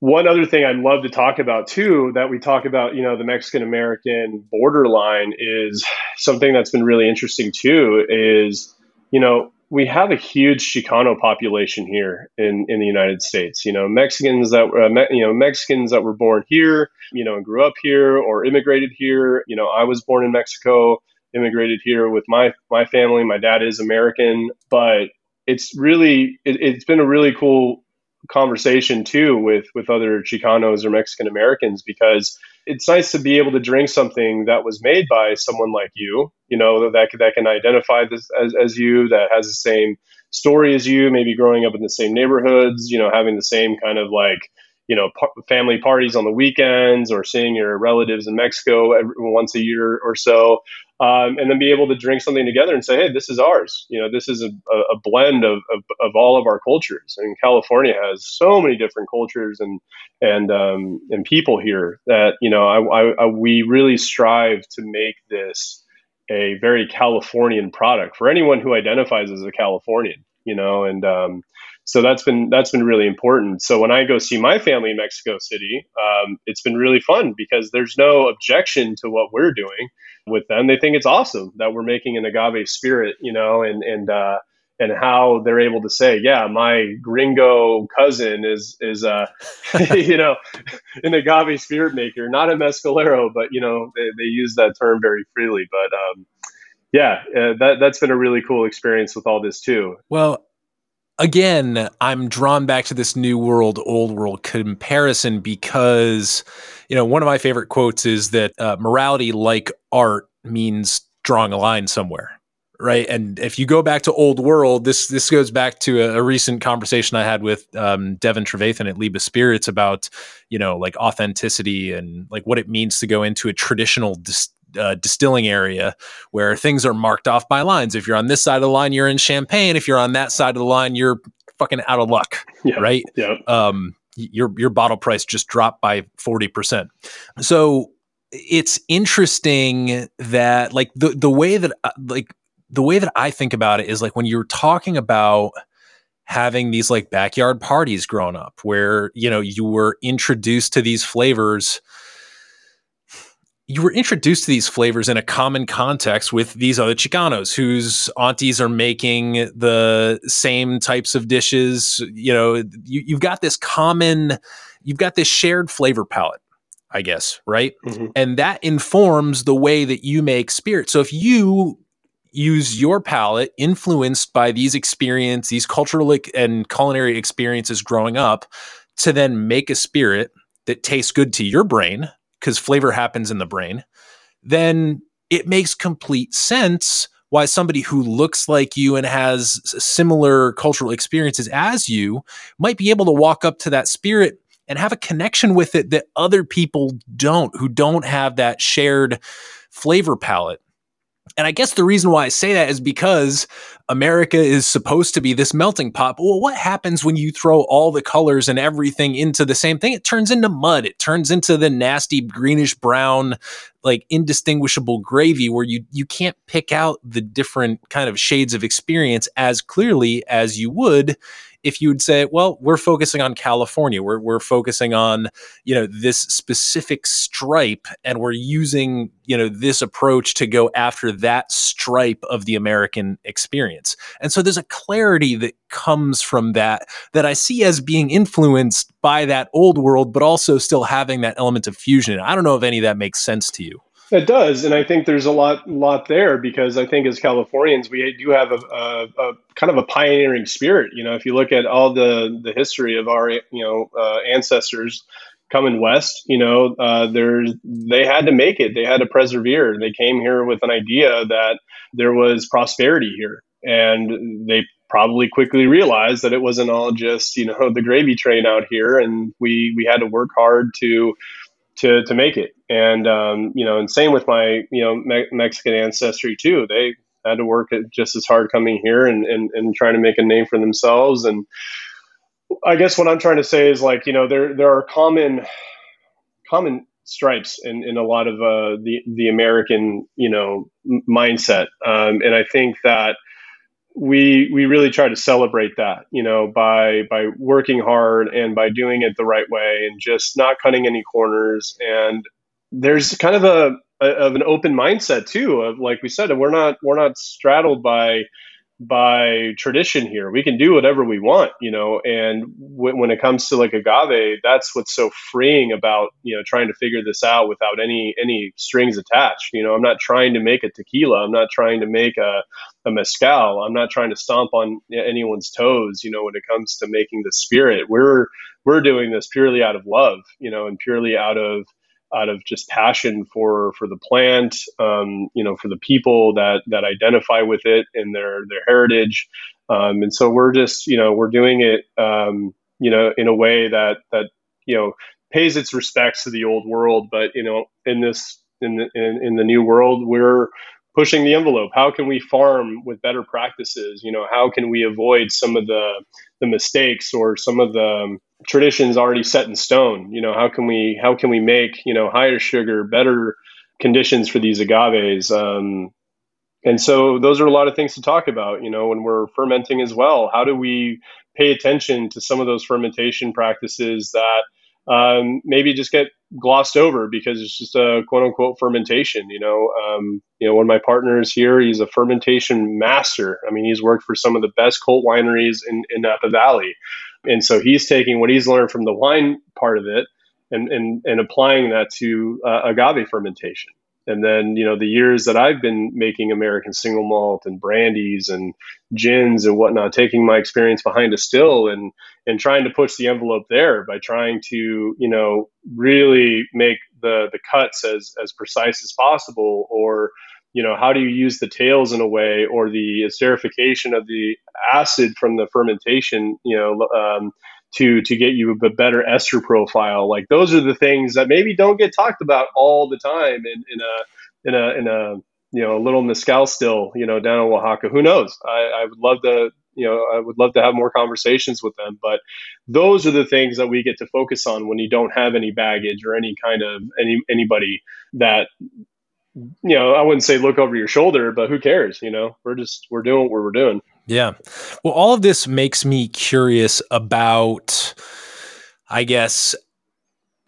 One other thing I'd love to talk about too, that we talk about, you know, the Mexican American borderline is something that's been really interesting too. Is you know we have a huge Chicano population here in, in the United States. You know, Mexicans that uh, me, you know Mexicans that were born here, you know, and grew up here or immigrated here. You know, I was born in Mexico, immigrated here with my my family. My dad is American, but it's really it, it's been a really cool conversation too with with other Chicanos or Mexican Americans because it's nice to be able to drink something that was made by someone like you, you know, that that can identify this as, as you, that has the same story as you, maybe growing up in the same neighborhoods, you know, having the same kind of like, you know, par- family parties on the weekends or seeing your relatives in Mexico every, once a year or so um, and then be able to drink something together and say, hey, this is ours. You know, this is a, a blend of, of, of, all of our cultures. And California has so many different cultures and and um, and people here that you know, I, I, I, we really strive to make this a very Californian product for anyone who identifies as a Californian. You know, and um, so that's been that's been really important. So when I go see my family in Mexico City, um, it's been really fun because there's no objection to what we're doing with them. They think it's awesome that we're making an agave spirit, you know, and and uh, and how they're able to say, yeah, my gringo cousin is is uh, you know an agave spirit maker, not a mescalero, but you know they, they use that term very freely. But um, yeah, uh, that that's been a really cool experience with all this too. Well, again, I'm drawn back to this new world, old world comparison because, you know, one of my favorite quotes is that uh, morality, like art, means drawing a line somewhere. Right. And if you go back to old world, this this goes back to a, a recent conversation I had with um, Devin Trevathan at Liba Spirits about, you know, like authenticity and like what it means to go into a traditional dis- uh, distilling area where things are marked off by lines. If you're on this side of the line, you're in champagne. If you're on that side of the line, you're fucking out of luck, yeah. right? Yeah. Um, your your bottle price just dropped by forty percent. So it's interesting that like the the way that uh, like the way that I think about it is like when you're talking about having these like backyard parties growing up where you know you were introduced to these flavors you were introduced to these flavors in a common context with these other Chicanos whose aunties are making the same types of dishes. You know, you, you've got this common, you've got this shared flavor palette, I guess, right? Mm-hmm. And that informs the way that you make spirit. So if you use your palate influenced by these experience, these cultural and culinary experiences growing up to then make a spirit that tastes good to your brain because flavor happens in the brain, then it makes complete sense why somebody who looks like you and has similar cultural experiences as you might be able to walk up to that spirit and have a connection with it that other people don't, who don't have that shared flavor palette. And I guess the reason why I say that is because America is supposed to be this melting pot. But well, what happens when you throw all the colors and everything into the same thing? It turns into mud. It turns into the nasty greenish brown, like indistinguishable gravy where you you can't pick out the different kind of shades of experience as clearly as you would if you would say, well, we're focusing on California, we're, we're focusing on, you know, this specific stripe and we're using, you know, this approach to go after that stripe of the American experience. And so there's a clarity that comes from that that I see as being influenced by that old world, but also still having that element of fusion. I don't know if any of that makes sense to you. It does, and I think there's a lot, lot there because I think as Californians we do have a, a, a, kind of a pioneering spirit. You know, if you look at all the the history of our you know uh, ancestors coming west, you know, uh, there's they had to make it. They had to persevere. They came here with an idea that there was prosperity here, and they probably quickly realized that it wasn't all just you know the gravy train out here, and we we had to work hard to to to make it. And um, you know, and same with my you know Me- Mexican ancestry too. They had to work just as hard coming here and, and and trying to make a name for themselves. And I guess what I'm trying to say is like you know there there are common common stripes in, in a lot of uh, the the American you know mindset. Um, and I think that we we really try to celebrate that you know by by working hard and by doing it the right way and just not cutting any corners. And there's kind of a, a of an open mindset too of like we said we're not we're not straddled by by tradition here. We can do whatever we want, you know. And w- when it comes to like agave, that's what's so freeing about you know trying to figure this out without any any strings attached. You know, I'm not trying to make a tequila. I'm not trying to make a a mezcal. I'm not trying to stomp on anyone's toes. You know, when it comes to making the spirit, we're we're doing this purely out of love. You know, and purely out of out of just passion for for the plant, um, you know, for the people that that identify with it and their their heritage. Um, and so we're just, you know, we're doing it, um, you know, in a way that that you know pays its respects to the old world, but you know, in this in the, in, in the new world, we're pushing the envelope. How can we farm with better practices? You know, how can we avoid some of the the mistakes or some of the traditions already set in stone. You know, how can we how can we make you know higher sugar, better conditions for these agaves? Um, and so those are a lot of things to talk about. You know, when we're fermenting as well, how do we pay attention to some of those fermentation practices that um, maybe just get glossed over because it's just a quote unquote fermentation. You know, um, you know, one of my partners here, he's a fermentation master. I mean, he's worked for some of the best cult wineries in, in Napa Valley. And so he's taking what he's learned from the wine part of it and, and, and applying that to uh, agave fermentation. And then, you know, the years that I've been making American single malt and brandies and gins and whatnot, taking my experience behind a still and and trying to push the envelope there by trying to, you know, really make the the cuts as as precise as possible or you know how do you use the tails in a way or the esterification of the acid from the fermentation you know um, to to get you a better ester profile? Like those are the things that maybe don't get talked about all the time in, in a in a in a you know a little mezcal still you know down in oaxaca. Who knows? I, I would love to you know i would love to have more conversations with them but those are the things that we get to focus on when you don't have any baggage or any kind of any anybody that you know, I wouldn't say look over your shoulder, but who cares? You know, we're just we're doing what we're doing. Yeah. Well, all of this makes me curious about, I guess,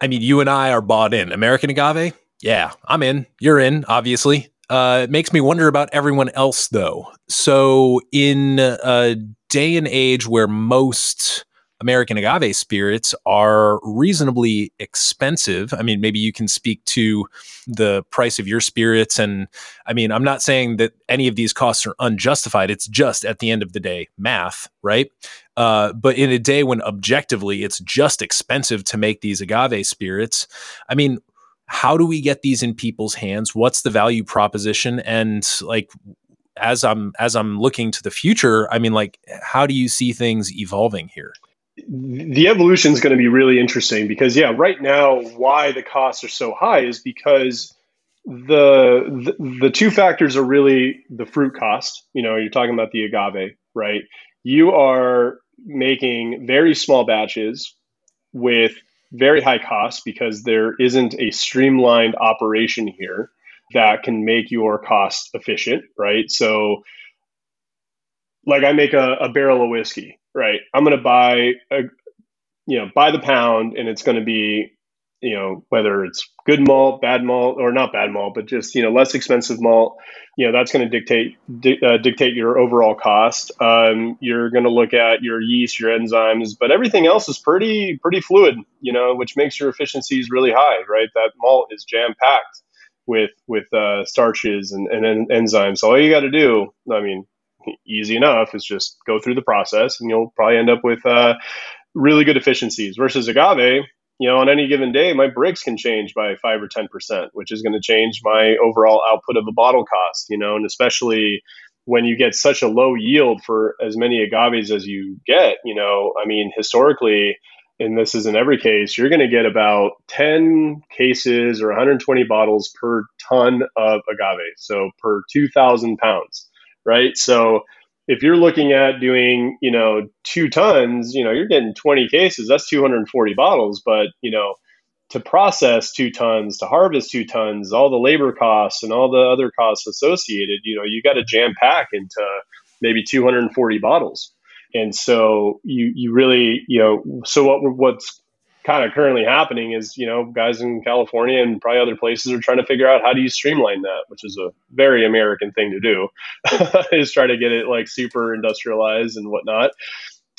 I mean, you and I are bought in. American agave? Yeah, I'm in. You're in, obviously. Uh, it makes me wonder about everyone else, though. So, in a day and age where most American agave spirits are reasonably expensive. I mean, maybe you can speak to the price of your spirits. And I mean, I'm not saying that any of these costs are unjustified. It's just at the end of the day, math, right? Uh, but in a day when objectively it's just expensive to make these agave spirits, I mean, how do we get these in people's hands? What's the value proposition? And like, as I'm as I'm looking to the future, I mean, like, how do you see things evolving here? The evolution is going to be really interesting because yeah right now why the costs are so high is because the, the, the two factors are really the fruit cost. You know you're talking about the agave right? You are making very small batches with very high costs because there isn't a streamlined operation here that can make your cost efficient right? So like i make a, a barrel of whiskey right? I'm going to buy a, you know, buy the pound, and it's going to be, you know, whether it's good malt, bad malt, or not bad malt, but just you know less expensive malt. You know, that's going to dictate di- uh, dictate your overall cost. Um, you're going to look at your yeast, your enzymes, but everything else is pretty pretty fluid. You know, which makes your efficiencies really high, right? That malt is jam packed with with uh, starches and, and, and enzymes. So all you got to do, I mean, easy enough is just go through the process and you'll probably end up with uh, really good efficiencies versus agave you know on any given day my brix can change by 5 or 10% which is going to change my overall output of a bottle cost you know and especially when you get such a low yield for as many agaves as you get you know i mean historically and this is in every case, you're going to get about 10 cases or 120 bottles per ton of agave. So per 2,000 pounds right? So if you're looking at doing, you know, two tons, you know, you're getting 20 cases, that's 240 bottles. But, you know, to process two tons, to harvest two tons, all the labor costs and all the other costs associated, you know, you got to jam pack into maybe 240 bottles. And so you, you really, you know, so what, what's kind of currently happening is you know guys in California and probably other places are trying to figure out how do you streamline that, which is a very American thing to do, is try to get it like super industrialized and whatnot.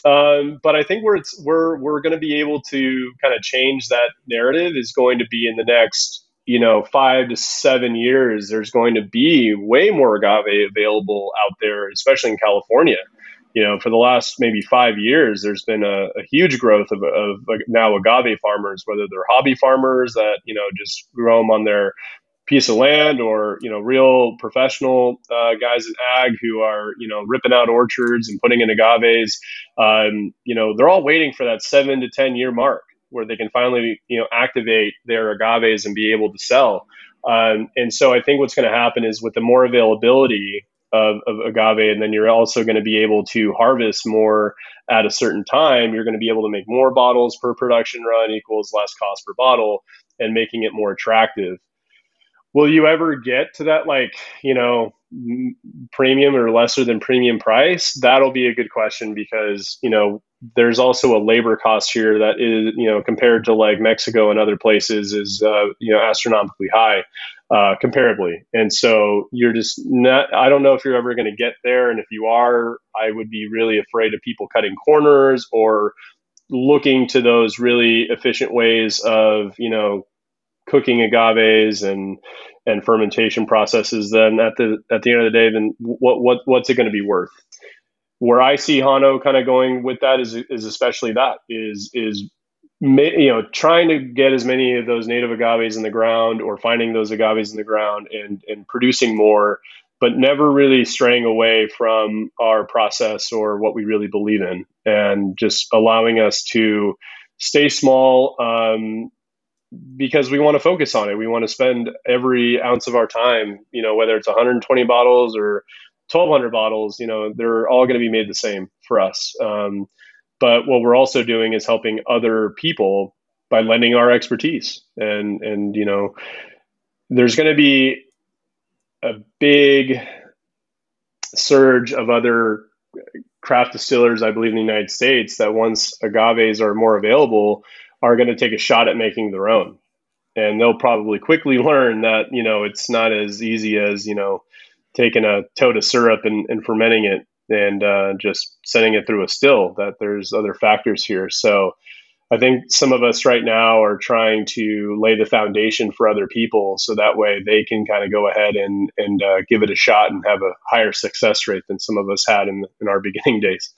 Um, but I think where it's we're we're going to be able to kind of change that narrative is going to be in the next you know five to seven years. There's going to be way more agave available out there, especially in California. You know, for the last maybe five years, there's been a, a huge growth of, of now agave farmers, whether they're hobby farmers that you know just grow them on their piece of land or you know real professional uh, guys in ag who are you know ripping out orchards and putting in agaves. Um, you know they're all waiting for that seven to ten year mark where they can finally you know activate their agaves and be able to sell. Um, and so i think what's going to happen is with the more availability of, of agave and then you're also going to be able to harvest more at a certain time. You're going to be able to make more bottles per production run equals less cost per bottle and making it more attractive. Will you ever get to that like you know premium or lesser than premium price? That'll be a good question because you know there's also a labor cost here that is you know compared to like mexico and other places is uh, you know astronomically high uh, comparably. And so you're just not i don't know if you're ever going to get there. And if you are i would be really afraid of people cutting corners or looking to those really efficient ways of you know cooking agaves and and fermentation processes, then at the at the end of the day, then what what what's it going to be worth? Where I see Jano kind of going with that is is especially that is is you know trying to get as many of those native agaves in the ground or finding those agaves in the ground and and producing more but never really straying away from our process or what we really believe in and just allowing us to stay small um, because we want to focus on it. We want to spend every ounce of our time, you know, whether it's 120 bottles or 1200 bottles, you know, they're all going to be made the same for us. Um, but what we're also doing is helping other people by lending our expertise. And, and, you know, there's going to be a big surge of other craft distillers, I believe, in the United States that once agaves are more available, are going to take a shot at making their own. And they'll probably quickly learn that, you know, it's not as easy as, you know, taking a tote of syrup and, and fermenting it and uh, just sending it through a still, that there's other factors here. So I think some of us right now are trying to lay the foundation for other people so that way they can kind of go ahead and, and uh, give it a shot and have a higher success rate than some of us had in, in our beginning days.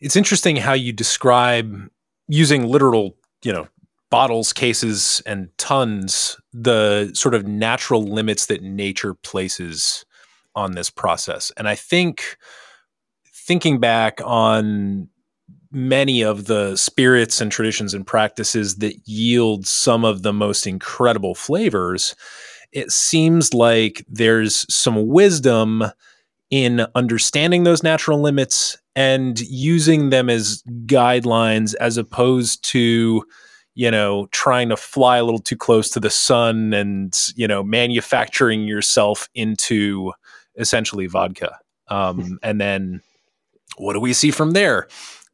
It's interesting how you describe using literal, you know, bottles, cases, and tons, the sort of natural limits that nature places on this process. And I think thinking back on many of the spirits and traditions and practices that yield some of the most incredible flavors, it seems like there's some wisdom in understanding those natural limits and using them as guidelines as opposed to you know trying to fly a little too close to the sun and you know manufacturing yourself into essentially vodka. Um, and then what do we see from there?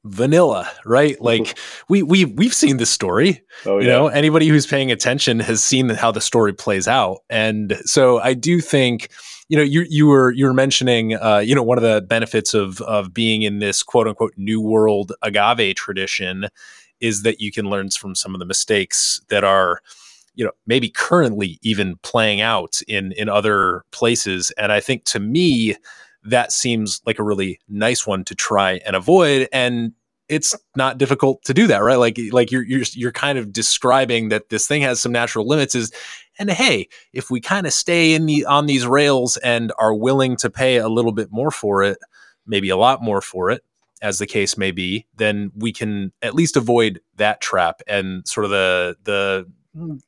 Vanilla right? Like we we we've seen this story. Oh, you know anybody who's paying attention has seen how the story plays out. And so i do think you know, you you were you were mentioning, uh, you know, one of the benefits of of being in this quote unquote new world agave tradition is that you can learn from some of the mistakes that are, you know, maybe currently even playing out in in other places. And I think to me, that seems like a really nice one to try and avoid. And it's not difficult to do that, right? Like like you're you're you're kind of describing that this thing has some natural limits. Is and hey, if we kind of stay in the on these rails and are willing to pay a little bit more for it, maybe a lot more for it, as the case may be, then we can at least avoid that trap and sort of the the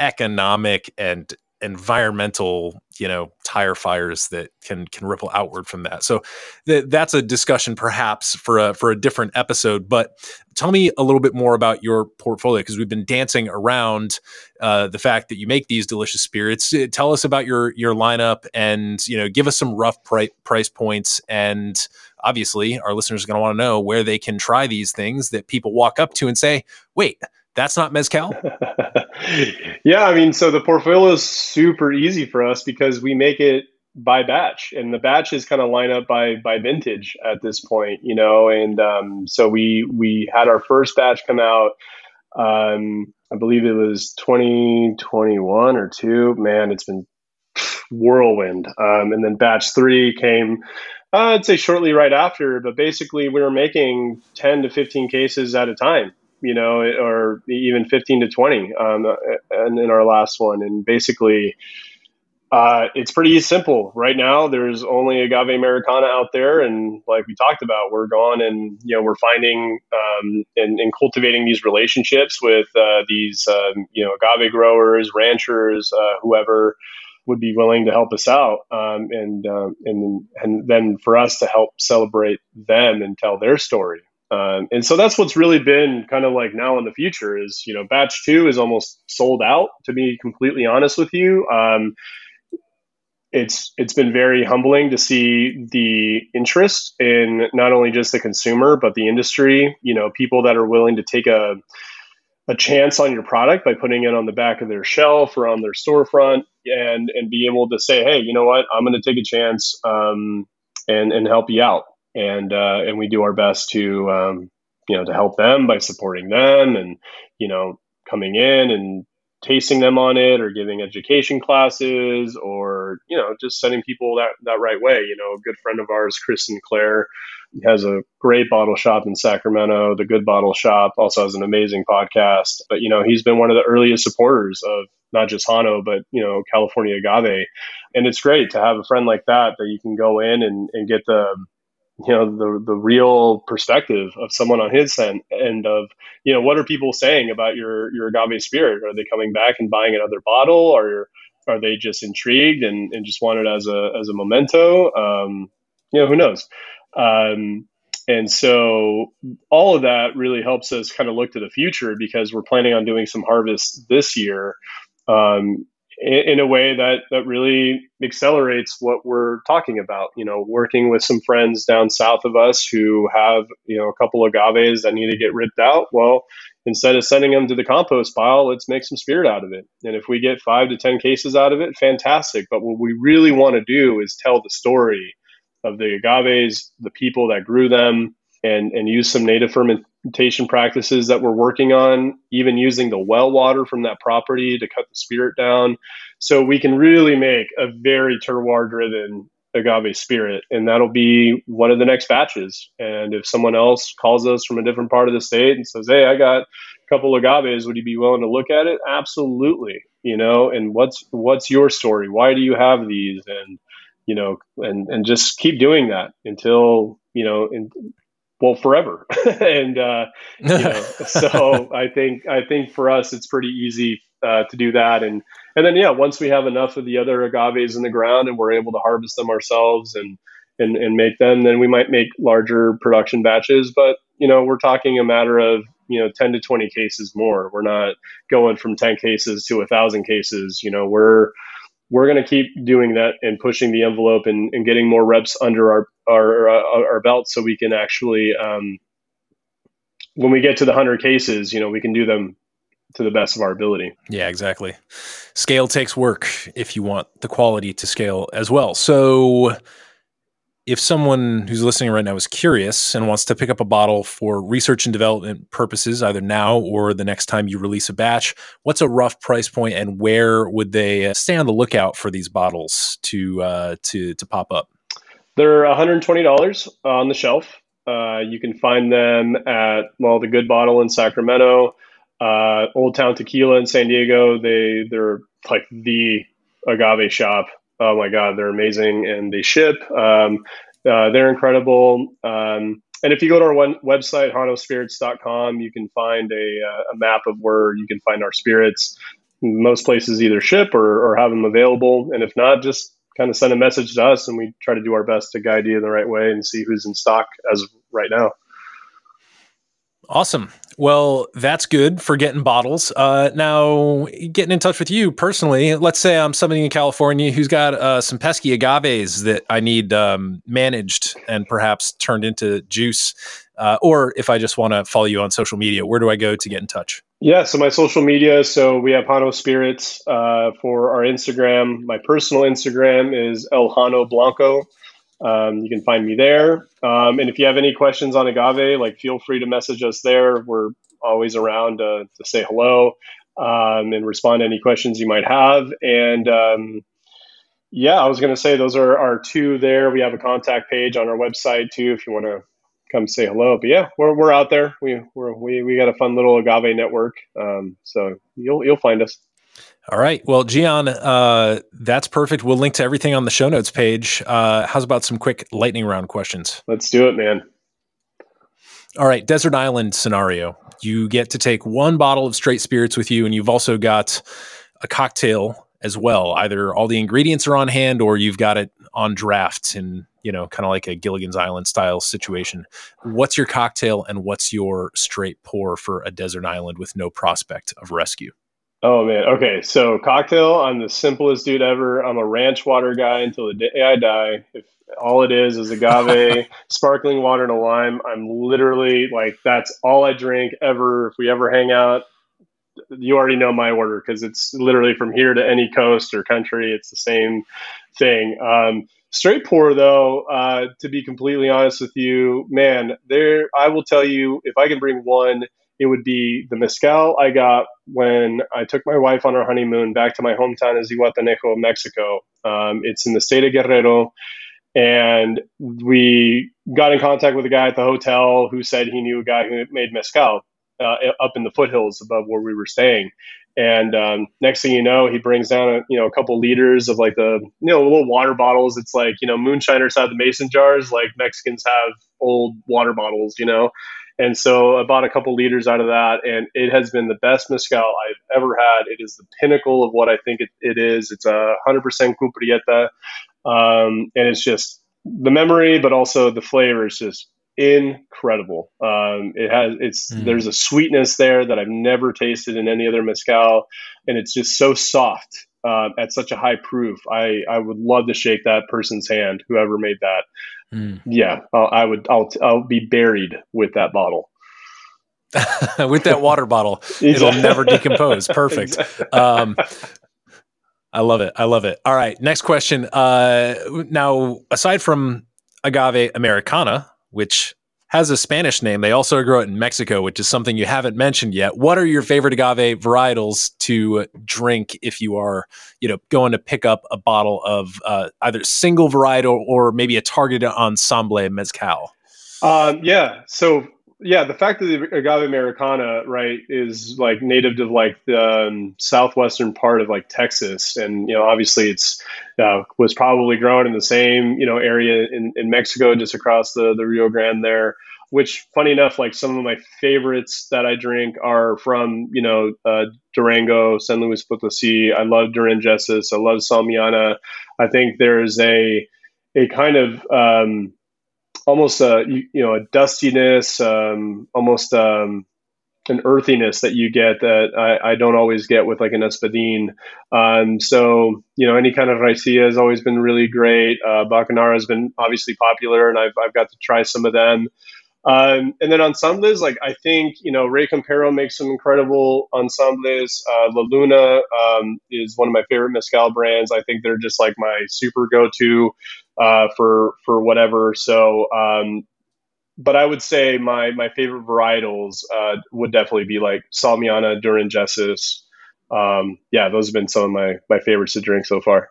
economic and environmental you know tire fires that can can ripple outward from that. So th- that's a discussion perhaps for a for a different episode but tell me a little bit more about your portfolio because we've been dancing around uh, the fact that you make these delicious spirits. Uh, tell us about your your lineup and you know give us some rough pri- price points. And obviously our listeners are going to want to know where they can try these things that people walk up to and say wait that's not mezcal yeah, I mean, so the portfolio is super easy for us because we make it by batch, and the batches kind of line up by by vintage at this point, you know. And um, so we we had our first batch come out. Um, I believe it was 2021 or two. Man, it's been whirlwind. Um, and then batch three came, uh, I'd say shortly right after. But basically, we were making 10 to 15 cases at a time you know, or even 15 to 20 um, and in our last one. And basically, uh, it's pretty simple. Right now, there's only agave Americana out there. And like we talked about, we're gone and, you know, we're finding um, and, and, cultivating these relationships with uh, these, um, you know, agave growers, ranchers, uh, whoever would be willing to help us out. Um, and, um, and, and then for us to help celebrate them and tell their story. Um, and so that's what's really been kind of like now in the future is, you know, batch two is almost sold out to be completely honest with you. Um, it's, it's been very humbling to see the interest in not only just the consumer, but the industry, you know, people that are willing to take a, a chance on your product by putting it on the back of their shelf or on their storefront and, and be able to say, Hey, you know what, I'm going to take a chance, um, and, and help you out and uh, and we do our best to um, you know to help them by supporting them and you know coming in and tasting them on it or giving education classes or you know just sending people that that right way. You know a good friend of ours chris sinclair has a great bottle shop in sacramento the good bottle shop also has an amazing podcast. But you know he's been one of the earliest supporters of not just jano but you know California agave, and it's great to have a friend like that that you can go in and, and get the you know the the real perspective of someone on his end and of you know what are people saying about your your agave spirit? Are they coming back and buying another bottle? Or are they just intrigued and, and just want it as a as a memento? Um, you know who knows? Um, and so all of that really helps us kind of look to the future because we're planning on doing some harvests this year. Um, in, a way that that really accelerates what we're talking about. You know, working with some friends down south of us who have you know a couple of agaves that need to get ripped out. Well, instead of sending them to the compost pile, let's make some spirit out of it. And if we get five to ten cases out of it, fantastic. But what we really want to do is tell the story of the agaves, the people that grew them, and and use some native fermentation practices that we're working on, even using the well water from that property to cut the spirit down. So we can really make a very terroir driven agave spirit, and that'll be one of the next batches. And if someone else calls us from a different part of the state and says, "Hey, I got a couple agaves, would you be willing to look at it?" Absolutely. You know, and what's what's your story? Why do you have these? And you know, and and just keep doing that until you know, in, well forever. And uh, you know, so i think i think for us it's pretty easy uh, to do that. And and then yeah once we have enough of the other agaves in the ground and we're able to harvest them ourselves and and, and make them then we might make larger production batches. But you know we're talking a matter of you know 10 to 20 cases more. We're not going from 10 cases to a thousand cases. You know we're we're going to keep doing that and pushing the envelope and, and getting more reps under our our, uh, our belt so we can actually um, when we get to the 100 cases you know we can do them to the best of our ability. Yeah exactly. Scale takes work if you want the quality to scale as well. So if someone who's listening right now is curious and wants to pick up a bottle for research and development purposes, either now or the next time you release a batch, what's a rough price point, and where would they uh, stay on the lookout for these bottles to uh, to to pop up? They're $120 on the shelf. Uh, you can find them at well, the Good Bottle in Sacramento, uh, Old Town Tequila in San Diego. They they're like the agave shop oh my god, they're amazing and they ship. Um, uh, they're incredible. Um, and if you go to our one website, janospirits.com, you can find a, a, map of where you can find our spirits. most places either ship or, or have them available. And if not, just kind of send a message to us and we try to do our best to guide you in the right way and see who's in stock as right now. Awesome. Well, that's good for getting bottles. Uh, now, getting in touch with you personally, let's say I'm somebody in California who's got uh, some pesky agaves that I need um, managed and perhaps turned into juice. Uh, or if I just want to follow you on social media, where do I go to get in touch? Yeah, so my social media. So we have Jano Spirits uh, for our Instagram. My personal Instagram is El Jano Blanco. Um, you can find me there. Um, and if you have any questions on agave, like feel free to message us there. We're always around to, to say hello um, and respond to any questions you might have. And um, yeah, I was going to say those are our two there. We have a contact page on our website too if you want to come say hello. But yeah, we're, we're out there. We we're, we we got a fun little agave network. Um, so you'll you'll find us. All right. Well, Gian, uh, that's perfect. We'll link to everything on the show notes page. Uh, how's about some quick lightning round questions? Let's do it, man. All right. Desert island scenario. You get to take one bottle of straight spirits with you, and you've also got a cocktail as well. Either all the ingredients are on hand, or you've got it on draft in you know kind of like a Gilligan's Island style situation. What's your cocktail, and what's your straight pour for a desert island with no prospect of rescue? Oh man. Okay. So cocktail, I'm the simplest dude ever. I'm a ranch water guy until the day I die. If all it is is agave, sparkling water, and a lime, I'm literally like that's all I drink ever. If we ever hang out, you already know my order because it's literally from here to any coast or country. It's the same thing. Um, straight pour though, uh, to be completely honest with you, man, there I will tell you if I can bring one it would be the mezcal I got when I took my wife on our honeymoon back to my hometown of Zihuatanejo, Mexico. Um, it's in the state of Guerrero. And we got in contact with a guy at the hotel who said he knew a guy who made mezcal uh, up in the foothills above where we were staying. And um, next thing you know, he brings down a you know a couple liters of like the you know little water bottles. It's like you know moonshiners have the mason jars, like Mexicans have old water bottles, you know. And so I bought a couple liters out of that, and it has been the best mezcal I've ever had. It is the pinnacle of what I think it, it is. It's a 100% cupreata, um, and it's just the memory, but also the flavor is just incredible. Um, it has it's mm. there's a sweetness there that I've never tasted in any other mezcal, and it's just so soft uh, at such a high proof. I I would love to shake that person's hand, whoever made that. Mm. Yeah, I'll, I would. I'll I'll be buried with that bottle. with that water bottle, it'll never decompose. Perfect. Exactly. Um, I love it. I love it. All right, next question. Uh, now, aside from agave americana, which has a Spanish name. They also grow it in Mexico, which is something you haven't mentioned yet. What are your favorite agave varietals to drink if you are, you know, going to pick up a bottle of uh, either single varietal or maybe a targeted ensemble mezcal? Um, yeah. So yeah, the fact that the agave americana, right, is like native to like the um, southwestern part of like Texas, and you know, obviously, it's uh, was probably grown in the same you know area in, in Mexico, just across the the Rio Grande there. Which, funny enough, like some of my favorites that I drink are from you know uh, Durango, San Luis Potosi. I love Durangensis. I love Salmiana. I think there's a a kind of um, almost a you, know a dustiness, um, almost um, an earthiness that you get that I, I, don't always get with like an espadín. Um, so you know any kind of raicilla has always been really great. Uh, Bacanora has been obviously popular, and I've I've got to try some of them. Um, and then ensembles, like I think you know Rey Campero makes some incredible ensembles. Uh, La Luna um, is one of my favorite mezcal brands. I think they're just like my super go-to uh, for for whatever. So, um, but I would say my my favorite varietals uh, would definitely be like Salmiana, Durangensis. Um, yeah, those have been some of my my favorites to drink so far.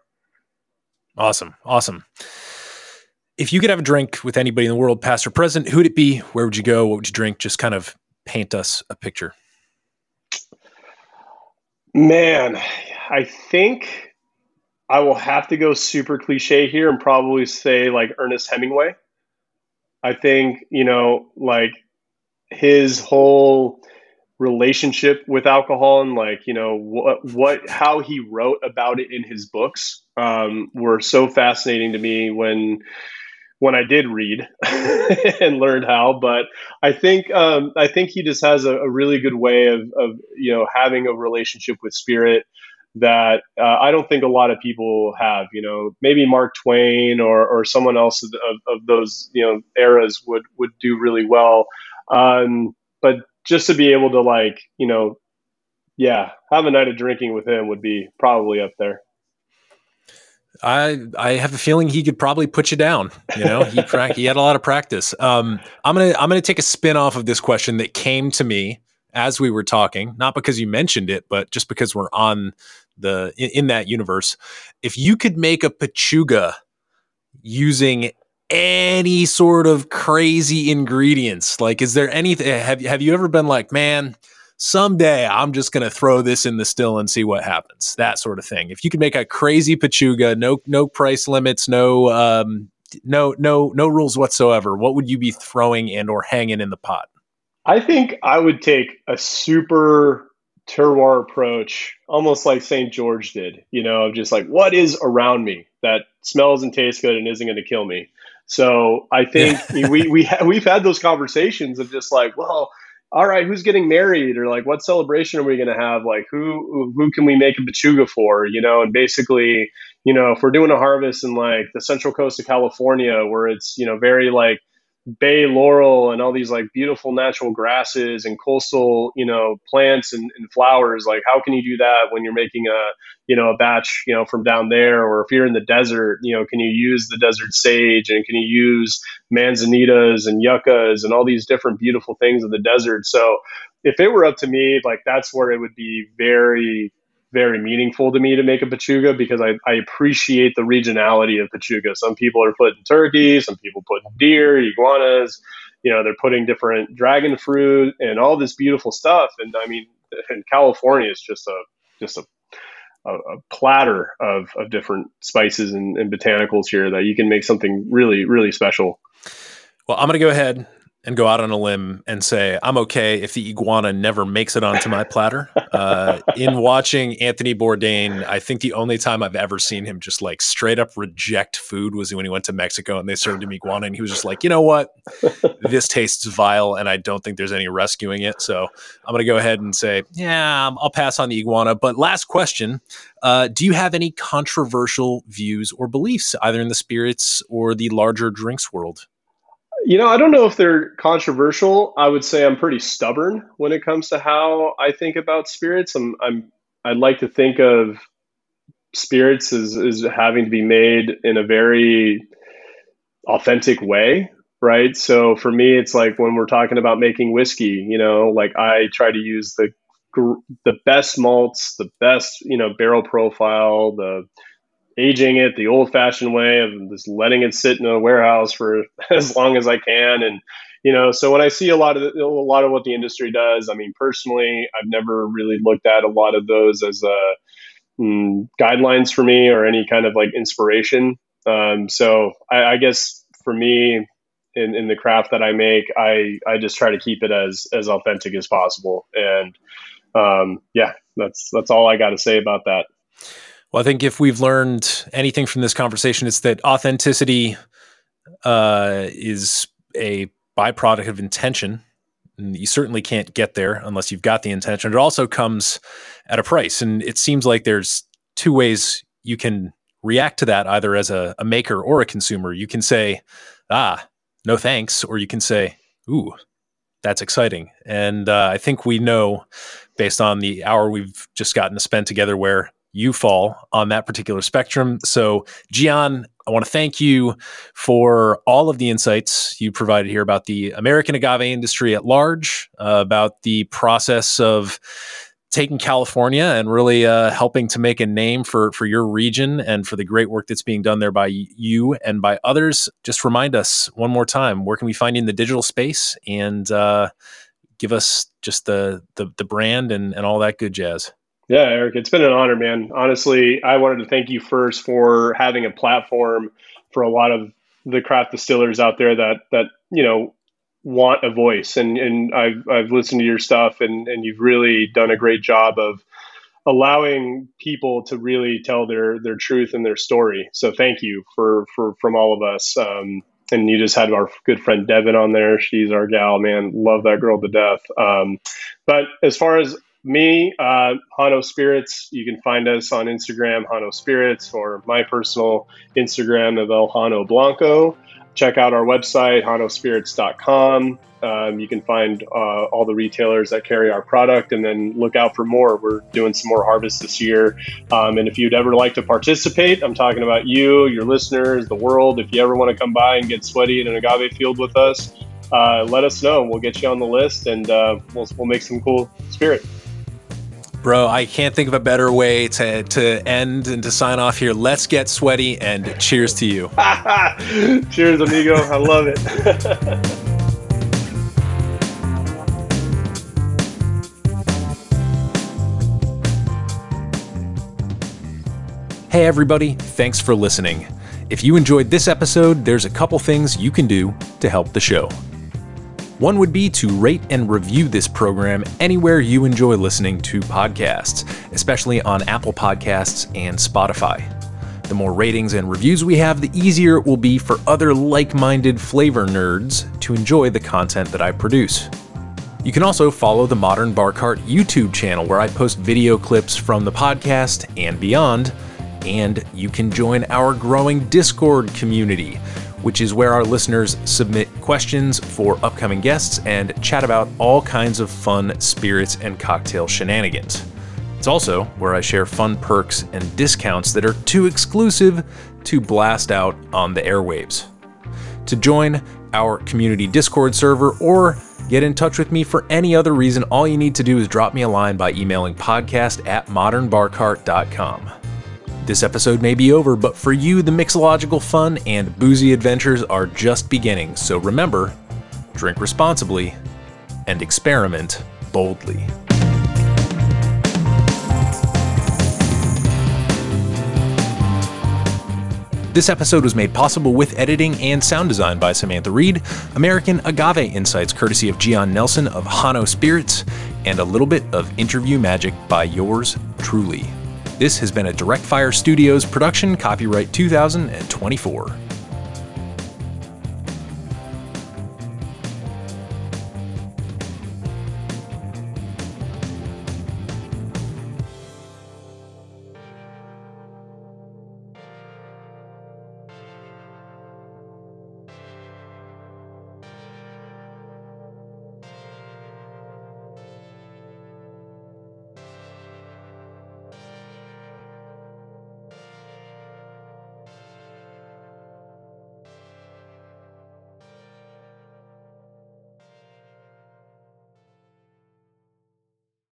Awesome, awesome. If you could have a drink with anybody in the world, past or present, who'd it be? Where would you go? What would you drink? Just kind of paint us a picture. Man, I think I will have to go super cliche here and probably say like Ernest Hemingway. I think, you know, like his whole relationship with alcohol and like you know what what how he wrote about it in his books um, were so fascinating to me when when I did read and learned how. But I think um, I think he just has a, a, really good way of, of you know having a relationship with spirit that uh, I don't think a lot of people have. You know, maybe Mark Twain or, or someone else of, of, those you know eras would would do really well. Um, but just to be able to like you know, yeah, have a night of drinking with him would be probably up there. I I have a feeling he could probably put you down. You know, he he had a lot of practice. Um, I'm gonna I'm gonna take a spin off of this question that came to me as we were talking, not because you mentioned it, but just because we're on the in, in that universe. If you could make a pechuga using any sort of crazy ingredients, like is there anything? Have have you ever been like, man? Someday I'm just going to throw this in the still and see what happens. That sort of thing. If you could make a crazy pechuga, no no price limits, no um, no no no rules whatsoever, what would you be throwing and or hanging in the pot? I think I would take a super terroir approach, almost like St. George did, you know, of just like what is around me that smells and tastes good and isn't going to kill me. So I think we we ha- we've had those conversations of just like, well, all right, who's getting married or like what celebration are we going to have? Like who who can we make a pechuga for? You know, and basically, you know, if we're doing a harvest in like the central coast of California where it's you know very like bay laurel and all these like beautiful natural grasses and coastal you know plants and, and, flowers like how can you do that when you're making a you know a batch you know from down there? Or if you're in the desert you know can you use the desert sage and can you use manzanitas and yuccas and all these different beautiful things of the desert? So if it were up to me like that's where it would be very very meaningful to me to make a pechuga because I, I appreciate the regionality of pechuga. Some people are putting turkey, some people put deer, iguanas, you know, they're putting different dragon fruit and all this beautiful stuff. And I mean, in California, it's just a, just a, a, a platter of, of different spices and, and botanicals here that you can make something really, really special. Well, I'm going to go ahead and go out on a limb and say I'm okay if the iguana never makes it onto my platter. Uh, in watching Anthony Bourdain, I think the only time I've ever seen him just like straight up reject food was when he went to Mexico and they served him iguana, and he was just like, you know what, this tastes vile, and I don't think there's any rescuing it. So I'm gonna go ahead and say, yeah, I'll pass on the iguana. But last question: uh, Do you have any controversial views or beliefs, either in the spirits or the larger drinks world? You know, I don't know if they're controversial. I would say I'm pretty stubborn when it comes to how I think about spirits. I'm, I'm I'd like to think of spirits as, as having to be made in a very authentic way, right? So for me, it's like when we're talking about making whiskey, you know, like I try to use the the best malts, the best you know barrel profile, the aging it the old fashioned way of just letting it sit in a warehouse for as long as I can. And, you know, so when I see a lot of the, a lot of what the industry does, I mean, personally, I've never really looked at a lot of those as uh, mm, guidelines for me or any kind of like inspiration. Um, so I, I guess for me, in, in the craft that I make, I, I just try to keep it as, as authentic as possible. And, um, yeah, that's, that's all I got to say about that. Well, I think if we've learned anything from this conversation, it's that authenticity uh, is a byproduct of intention. And you certainly can't get there unless you've got the intention. It also comes at a price. And it seems like there's two ways you can react to that, either as a, a maker or a consumer. You can say, ah, no thanks. Or you can say, ooh, that's exciting. And uh, I think we know, based on the hour we've just gotten to spend together, where you fall on that particular spectrum. So, Gian, I want to thank you for all of the insights you provided here about the American agave industry at large, uh, about the process of taking California and really uh, helping to make a name for for your region and for the great work that's being done there by you and by others. Just remind us one more time where can we find you in the digital space and uh, give us just the, the the brand and and all that good jazz. Yeah, Eric, it's been an honor, man. Honestly, I wanted to thank you first for having a platform for a lot of the craft distillers out there that that you know want a voice and and I've I've listened to your stuff and and you've really done a great job of allowing people to really tell their their truth and their story. So thank you for for from all of us. Um, and you just had our good friend Devin on there. She's our gal, man. Love that girl to death. Um, but as far as me, uh, Jano Spirits, you can find us on Instagram, Jano Spirits, or my personal Instagram of El Jano Blanco check out our website, janospirits.com. Um, you can find uh, all the retailers that carry our product and then look out for more. We're doing some more harvests this year. Um, and if you'd ever like to participate, I'm talking about you, your listeners, the world. If you ever want to come by and get sweaty in an agave field with us, uh, let us know. We'll get you on the list and uh, we'll, we'll make some cool spirit. Bro, I can't think of a better way to, to end and to sign off here. Let's get sweaty and cheers to you. cheers, amigo. I love it. hey, everybody. Thanks for listening. If you enjoyed this episode, there's a couple things you can do to help the show. One would be to rate and review this program anywhere you enjoy listening to podcasts, especially on Apple Podcasts and Spotify. The more ratings and reviews we have, the easier it will be for other like minded flavor nerds to enjoy the content that I produce. You can also follow the Modern Bar Cart YouTube channel where I post video clips from the podcast and beyond, and you can join our growing Discord community which is where our listeners submit questions for upcoming guests and chat about all kinds of fun spirits and cocktail shenanigans. It's also where I share fun perks and discounts that are too exclusive to blast out on the airwaves. To join our community Discord server or get in touch with me for any other reason, all you need to do is drop me a line by emailing podcast at modernbarcart.com. This episode may be over, but for you, the mixological fun and boozy adventures are just beginning. So remember drink responsibly and experiment boldly. This episode was made possible with editing and sound design by Samantha Reed, American Agave Insights courtesy of Gian Nelson of Jano Spirits, and a little bit of interview magic by yours truly. This has been a Direct Fire Studios production, copyright 2024.